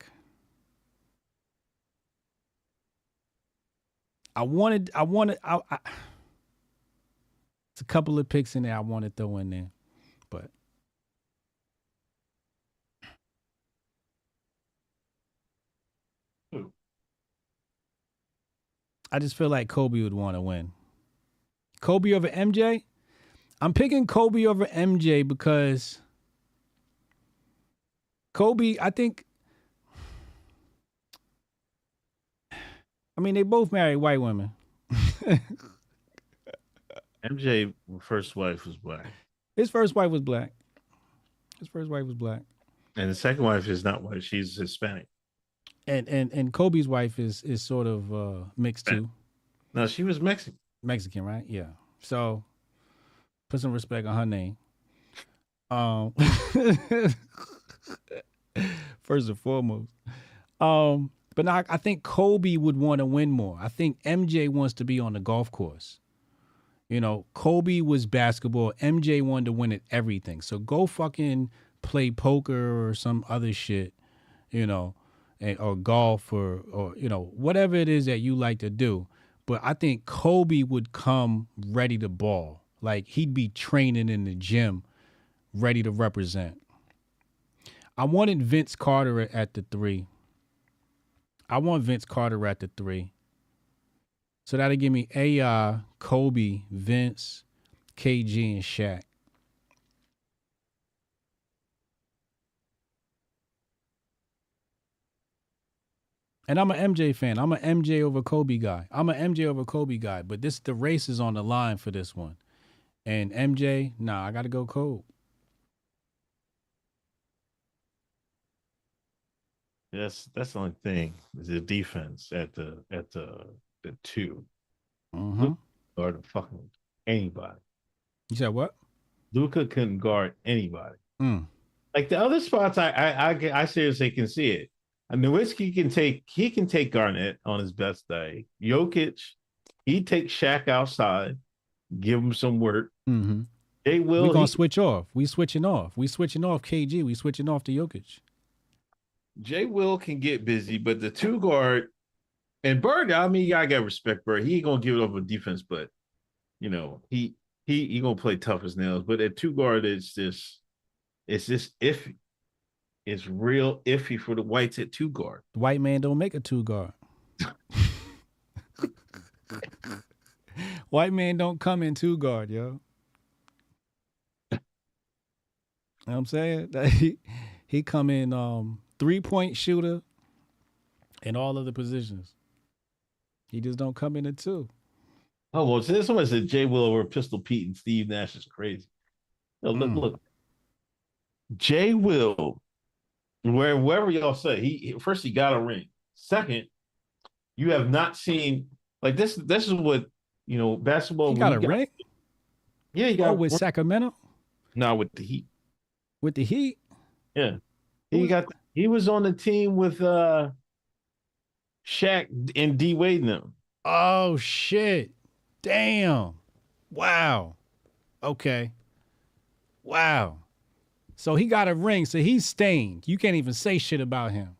I wanted, I wanted, I, I, it's a couple of picks in there I want to throw in there, but Who? I just feel like Kobe would want to win. Kobe over MJ. I'm picking Kobe over MJ because Kobe, I think. I mean, they both married white women. [LAUGHS] MJ first wife was black, His first wife was black. His first wife was black, and the second wife is not white. She's Hispanic. and and and Kobe's wife is is sort of uh, mixed too, No, she was Mexican. Mexican, right? Yeah. So put some respect on her name. Um, [LAUGHS] [LAUGHS] first and foremost. Um, but now I think Kobe would want to win more. I think MJ wants to be on the golf course. You know, Kobe was basketball. MJ wanted to win at everything. So go fucking play poker or some other shit, you know, or golf or or you know whatever it is that you like to do. But I think Kobe would come ready to ball. Like he'd be training in the gym, ready to represent. I wanted Vince Carter at the three. I want Vince Carter at the three. So that'll give me AI, uh, Kobe, Vince, KG, and Shaq. And I'm an MJ fan. I'm an MJ over Kobe guy. I'm an MJ over Kobe guy. But this the race is on the line for this one. And MJ, nah, I gotta go Kobe. That's that's the only thing is the defense at the at the the two Mm-hmm. or the fucking anybody. You said what? Luka couldn't guard anybody. Mm. Like the other spots, I I I, I seriously can see it. And Nowitzki can take he can take Garnett on his best day. Jokic, he takes Shaq outside, give him some work. Mm-hmm. They will. we gonna he- switch off. We switching off. We switching off KG. We switching off to Jokic. Jay Will can get busy, but the two guard and Bird, I mean, you gotta respect, Bird. He ain't gonna give it up on defense, but you know, he he he gonna play tough as nails. But at two guard, it's just it's just iffy. It's real iffy for the whites at two guard. The white man don't make a two guard. white man don't come in two guard, yo. You know what I'm saying? That [LAUGHS] he, he come in um three point shooter in all of the positions. He just don't come in at two. Oh well, so someone said Jay Will over Pistol Pete and Steve Nash is crazy. No, look, Mm. look. Jay Will, where wherever y'all say he first he got a ring. Second, you have not seen like this. This is what you know basketball. He got a you ring? Yeah, he got Oh, with. Sacramento? now with the Heat. With the Heat? Yeah, he got. He was on the team with uh Shaq and D Wade them. Oh shit. Damn. Wow. Okay. Wow. So he got a ring, so he's stained. You can't even say shit about him.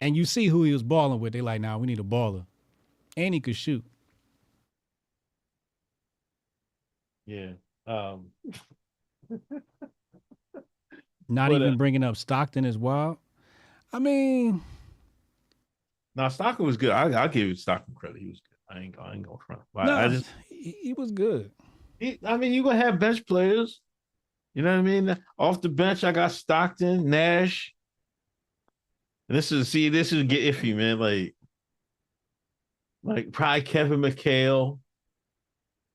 And you see who he was balling with. They like, nah, we need a baller. And he could shoot. Yeah. Um. [LAUGHS] Not But, even uh, bringing up Stockton as well. I mean, Now Stockton was good. I I'll give Stockton credit. He was good. I ain't I ain't going front. But no, I just he, he was good. he- I mean, you're gonna have bench players. You know what I mean? Off the bench, I got Stockton, Nash. And this is see, this is get iffy, man. Like, like probably Kevin McHale.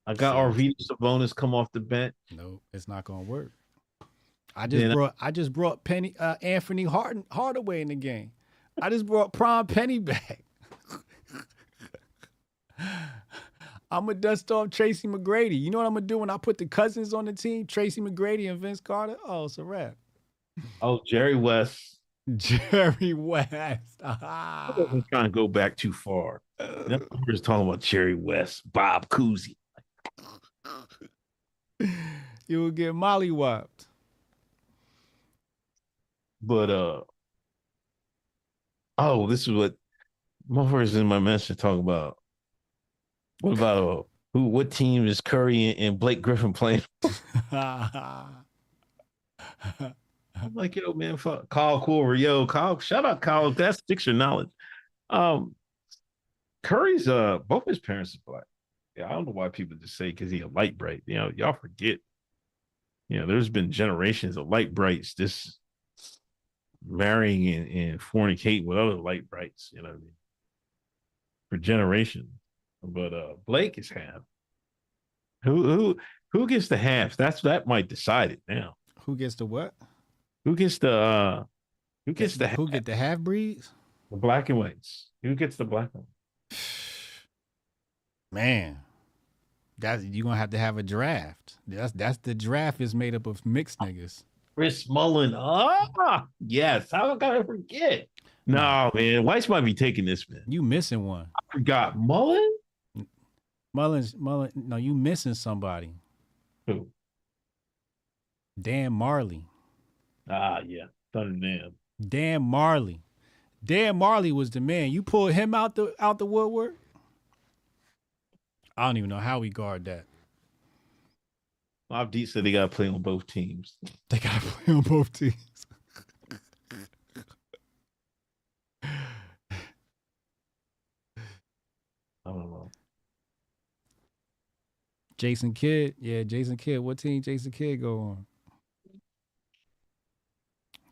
I got Arvydas Sabonis come off the bench. No, it's not gonna work. I just brought I just brought Penny uh, Anthony Hard, Hardaway in the game. I just brought Prime Penny back. [LAUGHS] I'm gonna dust off Tracy McGrady. You know what I'm gonna do when I put the cousins on the team? Tracy McGrady and Vince Carter. Oh, it's a wrap. Oh, Jerry West. [LAUGHS] Jerry West. [LAUGHS] I wasn't trying to go back too far. We're just talking about Jerry West, Bob Cousy. you will get mollywopped. But uh oh, this is what motherfuckers in my message talk about. What about uh, who? What team is Curry and, Blake Griffin playing? [LAUGHS] I'm like, yo, man, fuck Kyle Korver, yo, Kyle. Shout out Kyle. That's Sixer knowledge. Um, Curry's uh, both his parents are black. Yeah, I don't know why people just say because he a light bright. You know, y'all forget. You know, there's been generations of light brights just marrying and, and fornicating with other light brights. You know what I mean? For generations. But uh, Blake is half. Who who who gets the half? That's that might decide it now. Who gets the what? Who gets the uh who gets the Who get the half breeds? the black and whites? Who gets the black one? [SIGHS] Man, that's you gonna have to have a draft. That's that's the draft is made up of mixed niggas. Chris Mullin. Ah, yes. How could I forget? No, man. Whites might be taking this, man. You missing one. I forgot Mullin. Mullins, Mullin. No, you missing somebody. Who? Dan Majerle. Ah, yeah. Thunder Dan. Dan Majerle. Dan Majerle was the man. You pulled him out the out the woodwork. I don't even know how we guard that. Bob Deep said they got to play on both teams. [LAUGHS] They gotta play on both teams. I don't know. Jason Kidd. Yeah, Jason Kidd. What team Jason Kidd go on?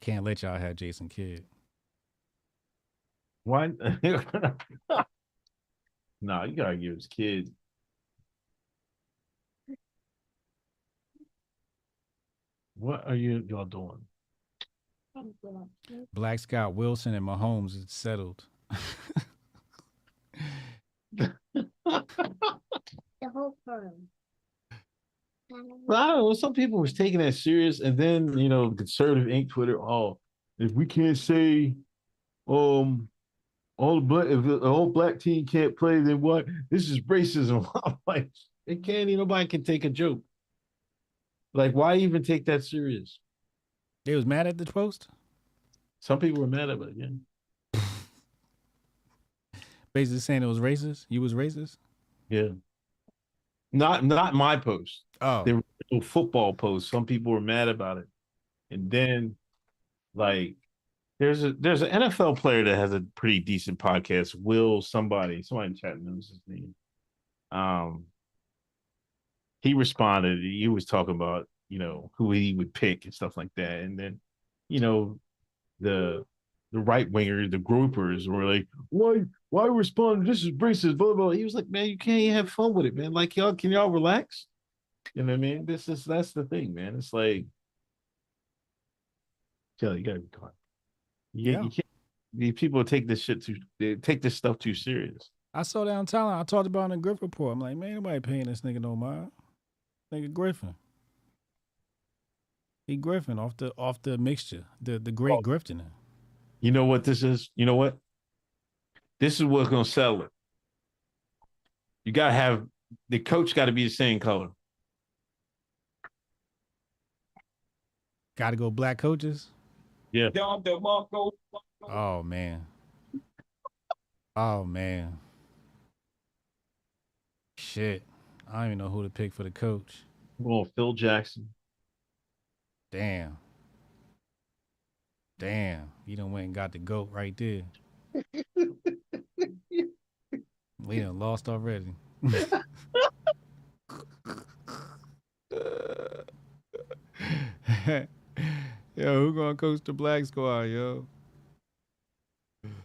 Can't let y'all have Jason Kidd. Why? [LAUGHS] nah, you gotta give his kid. What are you y'all doing? Black Scott Wilson and Mahomes is settled. [LAUGHS] The whole firm. Well, I don't know. Some people was taking that serious, and then you know, conservative ink Twitter. Oh, if we can't say, um, all the black if the whole black team can't play, then what? This is racism. [LAUGHS] I'm like, it can't. Ain't nobody can take a joke. Like, why even take that serious? They was mad at the post. Some people were mad about it. Yeah, [LAUGHS] Basically saying it was racist. You was racist. yeah. Not not my post. Oh, the original football post. Some people were mad about it, and then like there's a there's an NFL player that has a pretty decent podcast. Will somebody somebody in chat knows his name. Um, he responded. He was talking about you know who he would pick and stuff like that, and then you know the the right wingers, the Groypers were like, why why respond? This is racist. Blah blah. He was like, man, you can't even have fun with it, man. Like y'all, can y'all relax? You know what I mean? This is that's the thing, man. It's like, Kelly, you gotta be quiet. You, Yeah. you can't. These people take this shit too. They take this stuff too serious. I saw that on talent. I talked about in the Griffin report. I'm like, man, nobody paying this nigga no mind. Nigga Griffin. He Griffin off the off the mixture, the the great Oh. grifting. You know what this is? You know what? This is what's gonna sell it. You gotta have the coach got to be the same color. Got to go black coaches. Yeah. Oh man. Oh man. Shit. I don't even know who to pick for the coach. I'm Phil Jackson. Damn. Damn. You done went and got the goat right there. [LAUGHS] we done lost already. [LAUGHS] yo, who gonna coach the black squad, yo? [LAUGHS]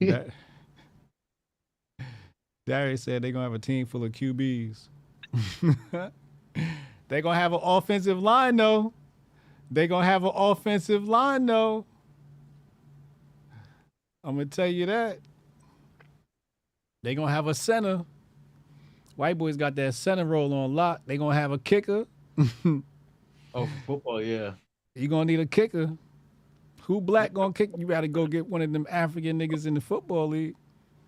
That, Darius said they gonna have a team full of QBs. [LAUGHS] they gonna have an offensive line though. They gonna have an offensive line though. I'm gonna tell you that. They gonna have a center. White boys got that center role on lock. They gonna have a kicker. [LAUGHS] Oh, football, yeah. You gonna need a kicker. Who black gonna kick? You gotta go get one of them African niggas in the football league.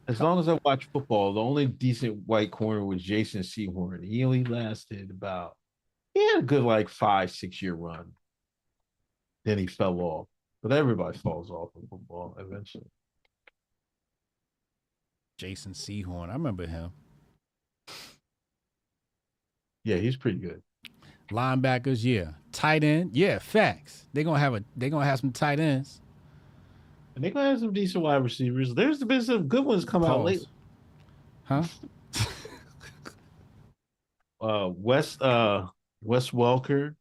As long as I watch football, the only decent white corner was Jason Sehorn. He only lasted about he had a good like five, six year run. Then he fell off. But everybody falls off in football eventually. Jason Sehorn. I remember him. Yeah, he's pretty good. Linebackers, yeah. Tight end, yeah. facts. They're gonna have a they're gonna have some tight ends. And they're gonna have some decent wide receivers. There's been some good ones come out lately. Huh? [LAUGHS] Uh West uh Wes Welker.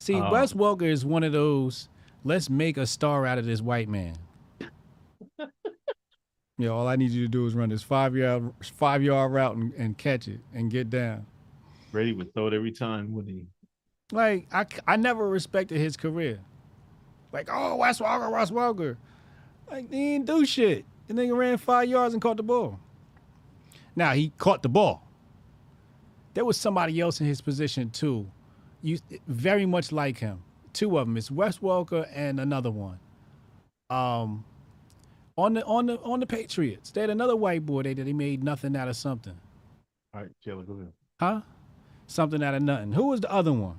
See, Um, Wes Welker is one of those. Let's make a star out of this white man. [LAUGHS] yeah, all I need you to do is run this five yard five yard route and, and catch it and get down. Brady would throw it every time, wouldn't he? Like I, I never respected his career. Like oh Wes Welker, Wes Welker, like he didn't do shit. The nigga ran five yards and caught the ball. Now he caught the ball. There was somebody else in his position too, you very much like him. Two of them. It's Wes Welker and another one. Um, on the on the on the Patriots, they had another white boy. They they made nothing out of something. All right, Taylor, go ahead. Huh? Something out of nothing. Who was the other one?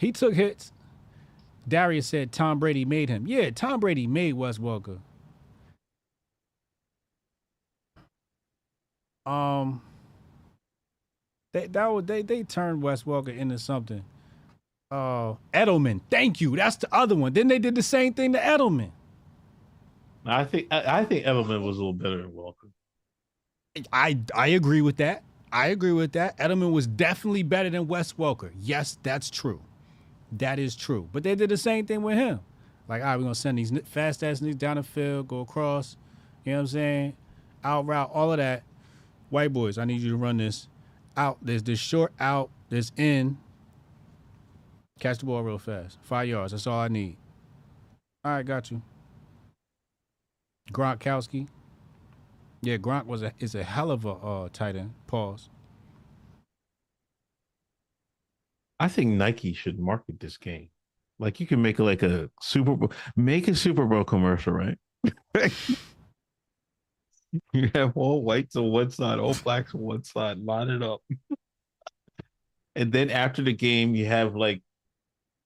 He took hits. Darius said Tom Brady made him. Yeah, Tom Brady made Wes Welker. Um, they that was, they they turned Wes Welker into something. Uh, Edelman. Thank you. That's the other one. Then they did the same thing to Edelman. I think I, I think Edelman was a little better than Welker. I I agree with that. I agree with that. Edelman was definitely better than Wes Welker. Yes, that's true. That is true. But they did the same thing with him. Like, all right, we're gonna send these fast ass niggas down the field, go across. You know what I'm saying? Out route, all of that. White boys, I need you to run this out. There's this short out. this in. Catch the ball real fast. Five yards. That's all I need. All right, got you. Gronkowski. Yeah, Gronk was a is a hell of a uh, tight end. Pause. I think Nike should market this game. Like you can make like a Super Bowl, make a Super Bowl commercial, right? [LAUGHS] you have all whites on one side, all blacks on one side, line it up. and then after the game, you have like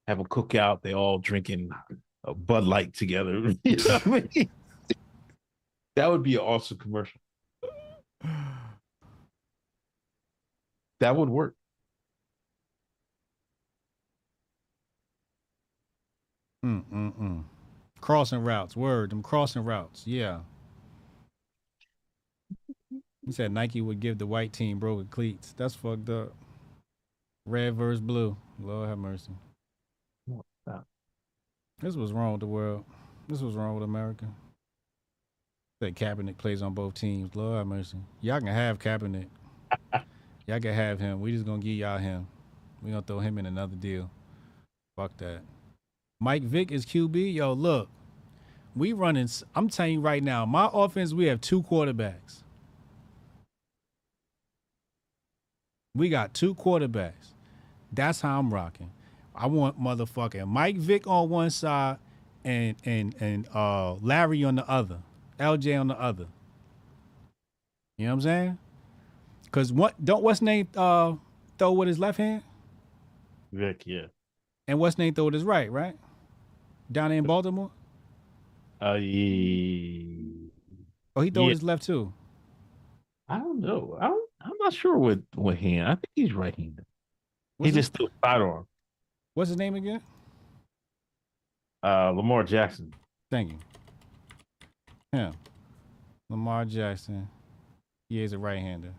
have a cookout. They all drinking a Bud Light together. [LAUGHS] You know what I mean? That would be an awesome commercial. [SIGHS] That would work. Mm mm mm. Crossing routes. Word. Them crossing routes. Yeah. He said Nike would give the white team broken cleats. That's fucked up. Red versus blue. Lord have mercy. This was wrong with the world. This was wrong with America. That Kaepernick plays on both teams. Lord have mercy. Y'all can have Kaepernick. [LAUGHS] y'all can have him. We just gonna give y'all him. We gonna throw him in another deal. Fuck that. Mike Vick is QB. Yo, look, we running. I'm telling you right now, my offense. We have two quarterbacks. We got two quarterbacks. That's how I'm rocking. I want motherfucking Mike Vick on one side and and and uh Larry on the other. LJ on the other. You know what I'm saying? Cause what don't what's name uh throw with his left hand Vick, yeah. and what's name throw with his right, right? Down there in Baltimore? Uh, Oh, he throw Yeah. his left too. I don't know. I don't, I'm not sure what what hand. I think he's right-handed. He his, just threw sidearm. what's his name again? Uh, Lamar Jackson. Thank you. Him. Lamar Jackson. He is a right hander.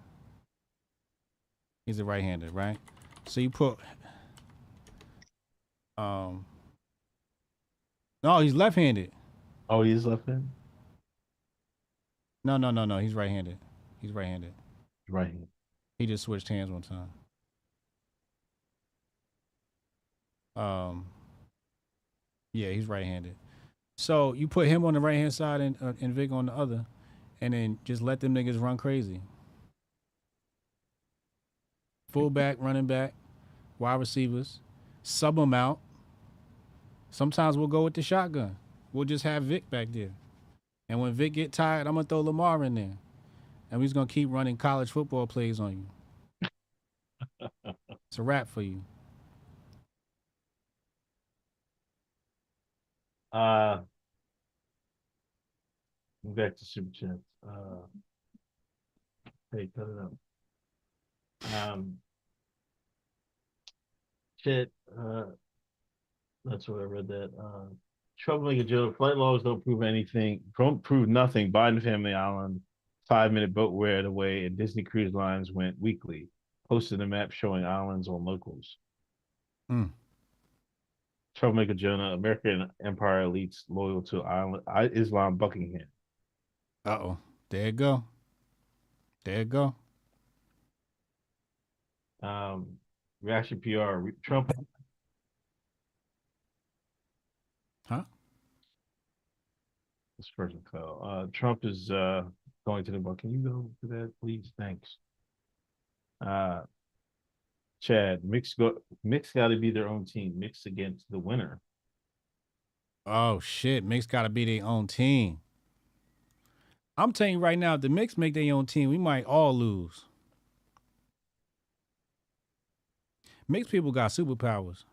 He's a right hander, right? So you put um No, he's left handed. Oh, he's left-handed. No, no, no, no. He's right handed. He's right handed. Right-handed. He just switched hands one time. Um, yeah, he's right-handed. So you put him on the right hand side and uh, and Vick on the other, and then just let them niggas run crazy. Fullback, running back, wide receivers, sub them out. Sometimes we'll go with the shotgun. We'll just have Vick back there, and when Vick get tired, I'm gonna throw Lamar in there, and we're just gonna keep running college football plays on you. [LAUGHS] it's a wrap for you. Uh, back to super chats. Uh, hey, cut it out. Um, shit. Uh, that's what I read that. Uh, troublemaker Joe. Flight laws don't prove anything. Don't prove nothing. Biden Family Island, five minute boat ride away, and Disney Cruise Lines went weekly. Posted a map showing islands on locals. Hmm. Troublemaker Jonah, American Empire elites loyal to island, Islam Buckingham. Uh oh. There you go. There you go. Um, reaction PR. Trump. Huh? This person fell. Uh, Trump is uh going to the book. Can you go to that, please? Thanks. Uh, Chad, mix go mix got to be their own team. Mix against the winner. Oh shit. Mix gotta be their own team. I'm telling you right now, if the mix make their own team, we might all lose. Mixed people got superpowers.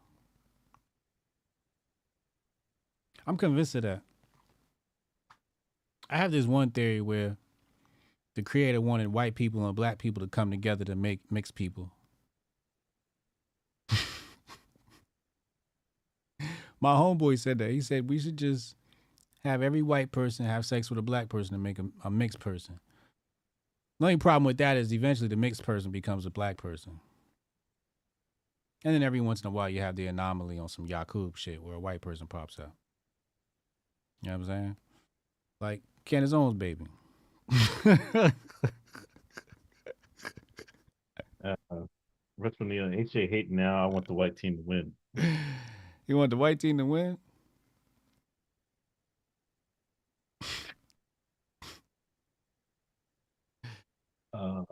I'm convinced of that. I have this one theory where the creator wanted white people and black people to come together to make mixed people. [LAUGHS] My homeboy said that. He said we should just have every white person have sex with a black person to make a, a mixed person. The only problem with that is eventually the mixed person becomes a black person. And then every once in a while you have the anomaly on some Yakub shit where a white person pops up. You know what I'm saying? Like Candace Owens, baby. Uh, Russ O'Neal, HJ hating now. I want the white team to win. [LAUGHS] you want the white team to win? [LAUGHS] Uh,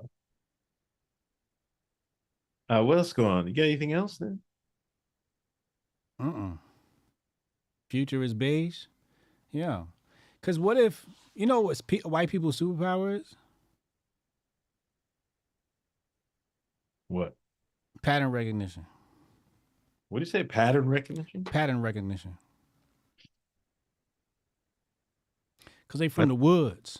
uh, what else going on? You got anything else then? Uh-uh. Future is beige? Yeah. Because what if, you know what's pe- white people's superpower is? What? Pattern recognition. What do you say? Pattern recognition? Pattern recognition. Because they from the woods.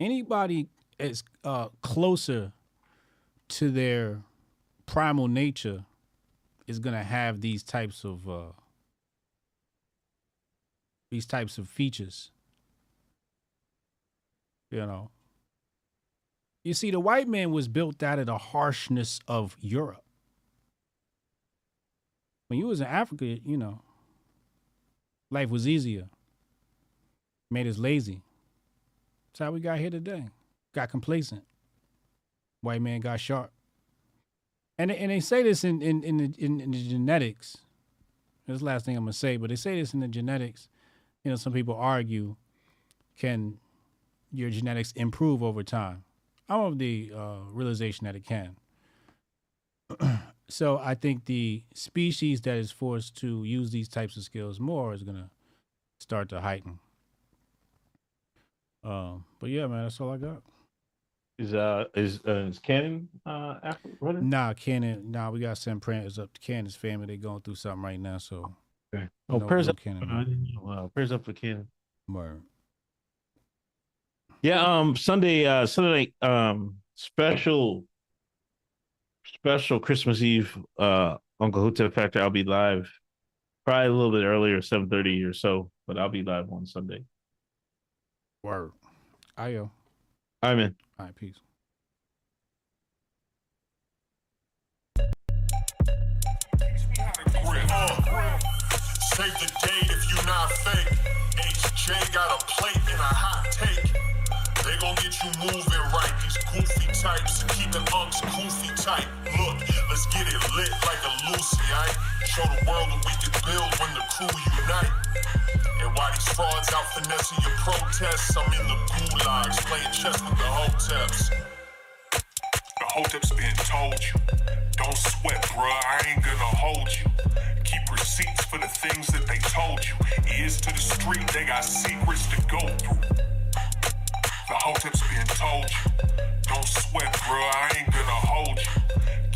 Anybody is uh, closer to their primal nature is gonna have these types of uh, these types of features. You know. You see, the white man was built out of the harshness of Europe. When you was in Africa, you know, life was easier. Made us lazy. That's how we got here today. Got complacent. White man got sharp. And and they say this in in in the, in, in the genetics. This the last thing I'm gonna say, but they say this in the genetics. You know, some people argue, can your genetics improve over time? I'm of the uh, realization that it can. [CLEARS THROAT] so I think the species that is forced to use these types of skills more is gonna start to heighten. Um, but yeah, man, that's all I got. Is uh is uh, is Cannon uh running? Nah, Cannon. Nah, we got to send prayers up to Cannon's family. They going through something right now, so Okay. Oh, No, prayers no up. Cannon. I didn't know. Wow, prayers up for Cannon. word. Yeah, um Sunday uh Sunday night um special special Christmas Eve uh Uncle Hotep Factor I'll be live probably a little bit earlier 7:30 or so but I'll be live on Sunday. Word. Ayo. I'm in. All right, peace. Save the date if you not fake. HJ got a plate and a hot take. They gon' get you moving right. These goofy types keeping unks goofy tight. Look, let's get it lit like a Lucy, aight? Show the world that we can build when the crew unite. And while these frauds out finessing your protests, I'm in the gulags playing chess with the hoteps. The hotep's been told you. Don't sweat, bruh, I ain't gonna hold you. Receipts for the things that they told you. Ears to the street, they got secrets to go through. The hotep's been told you. Don't sweat, bro, I ain't gonna hold you.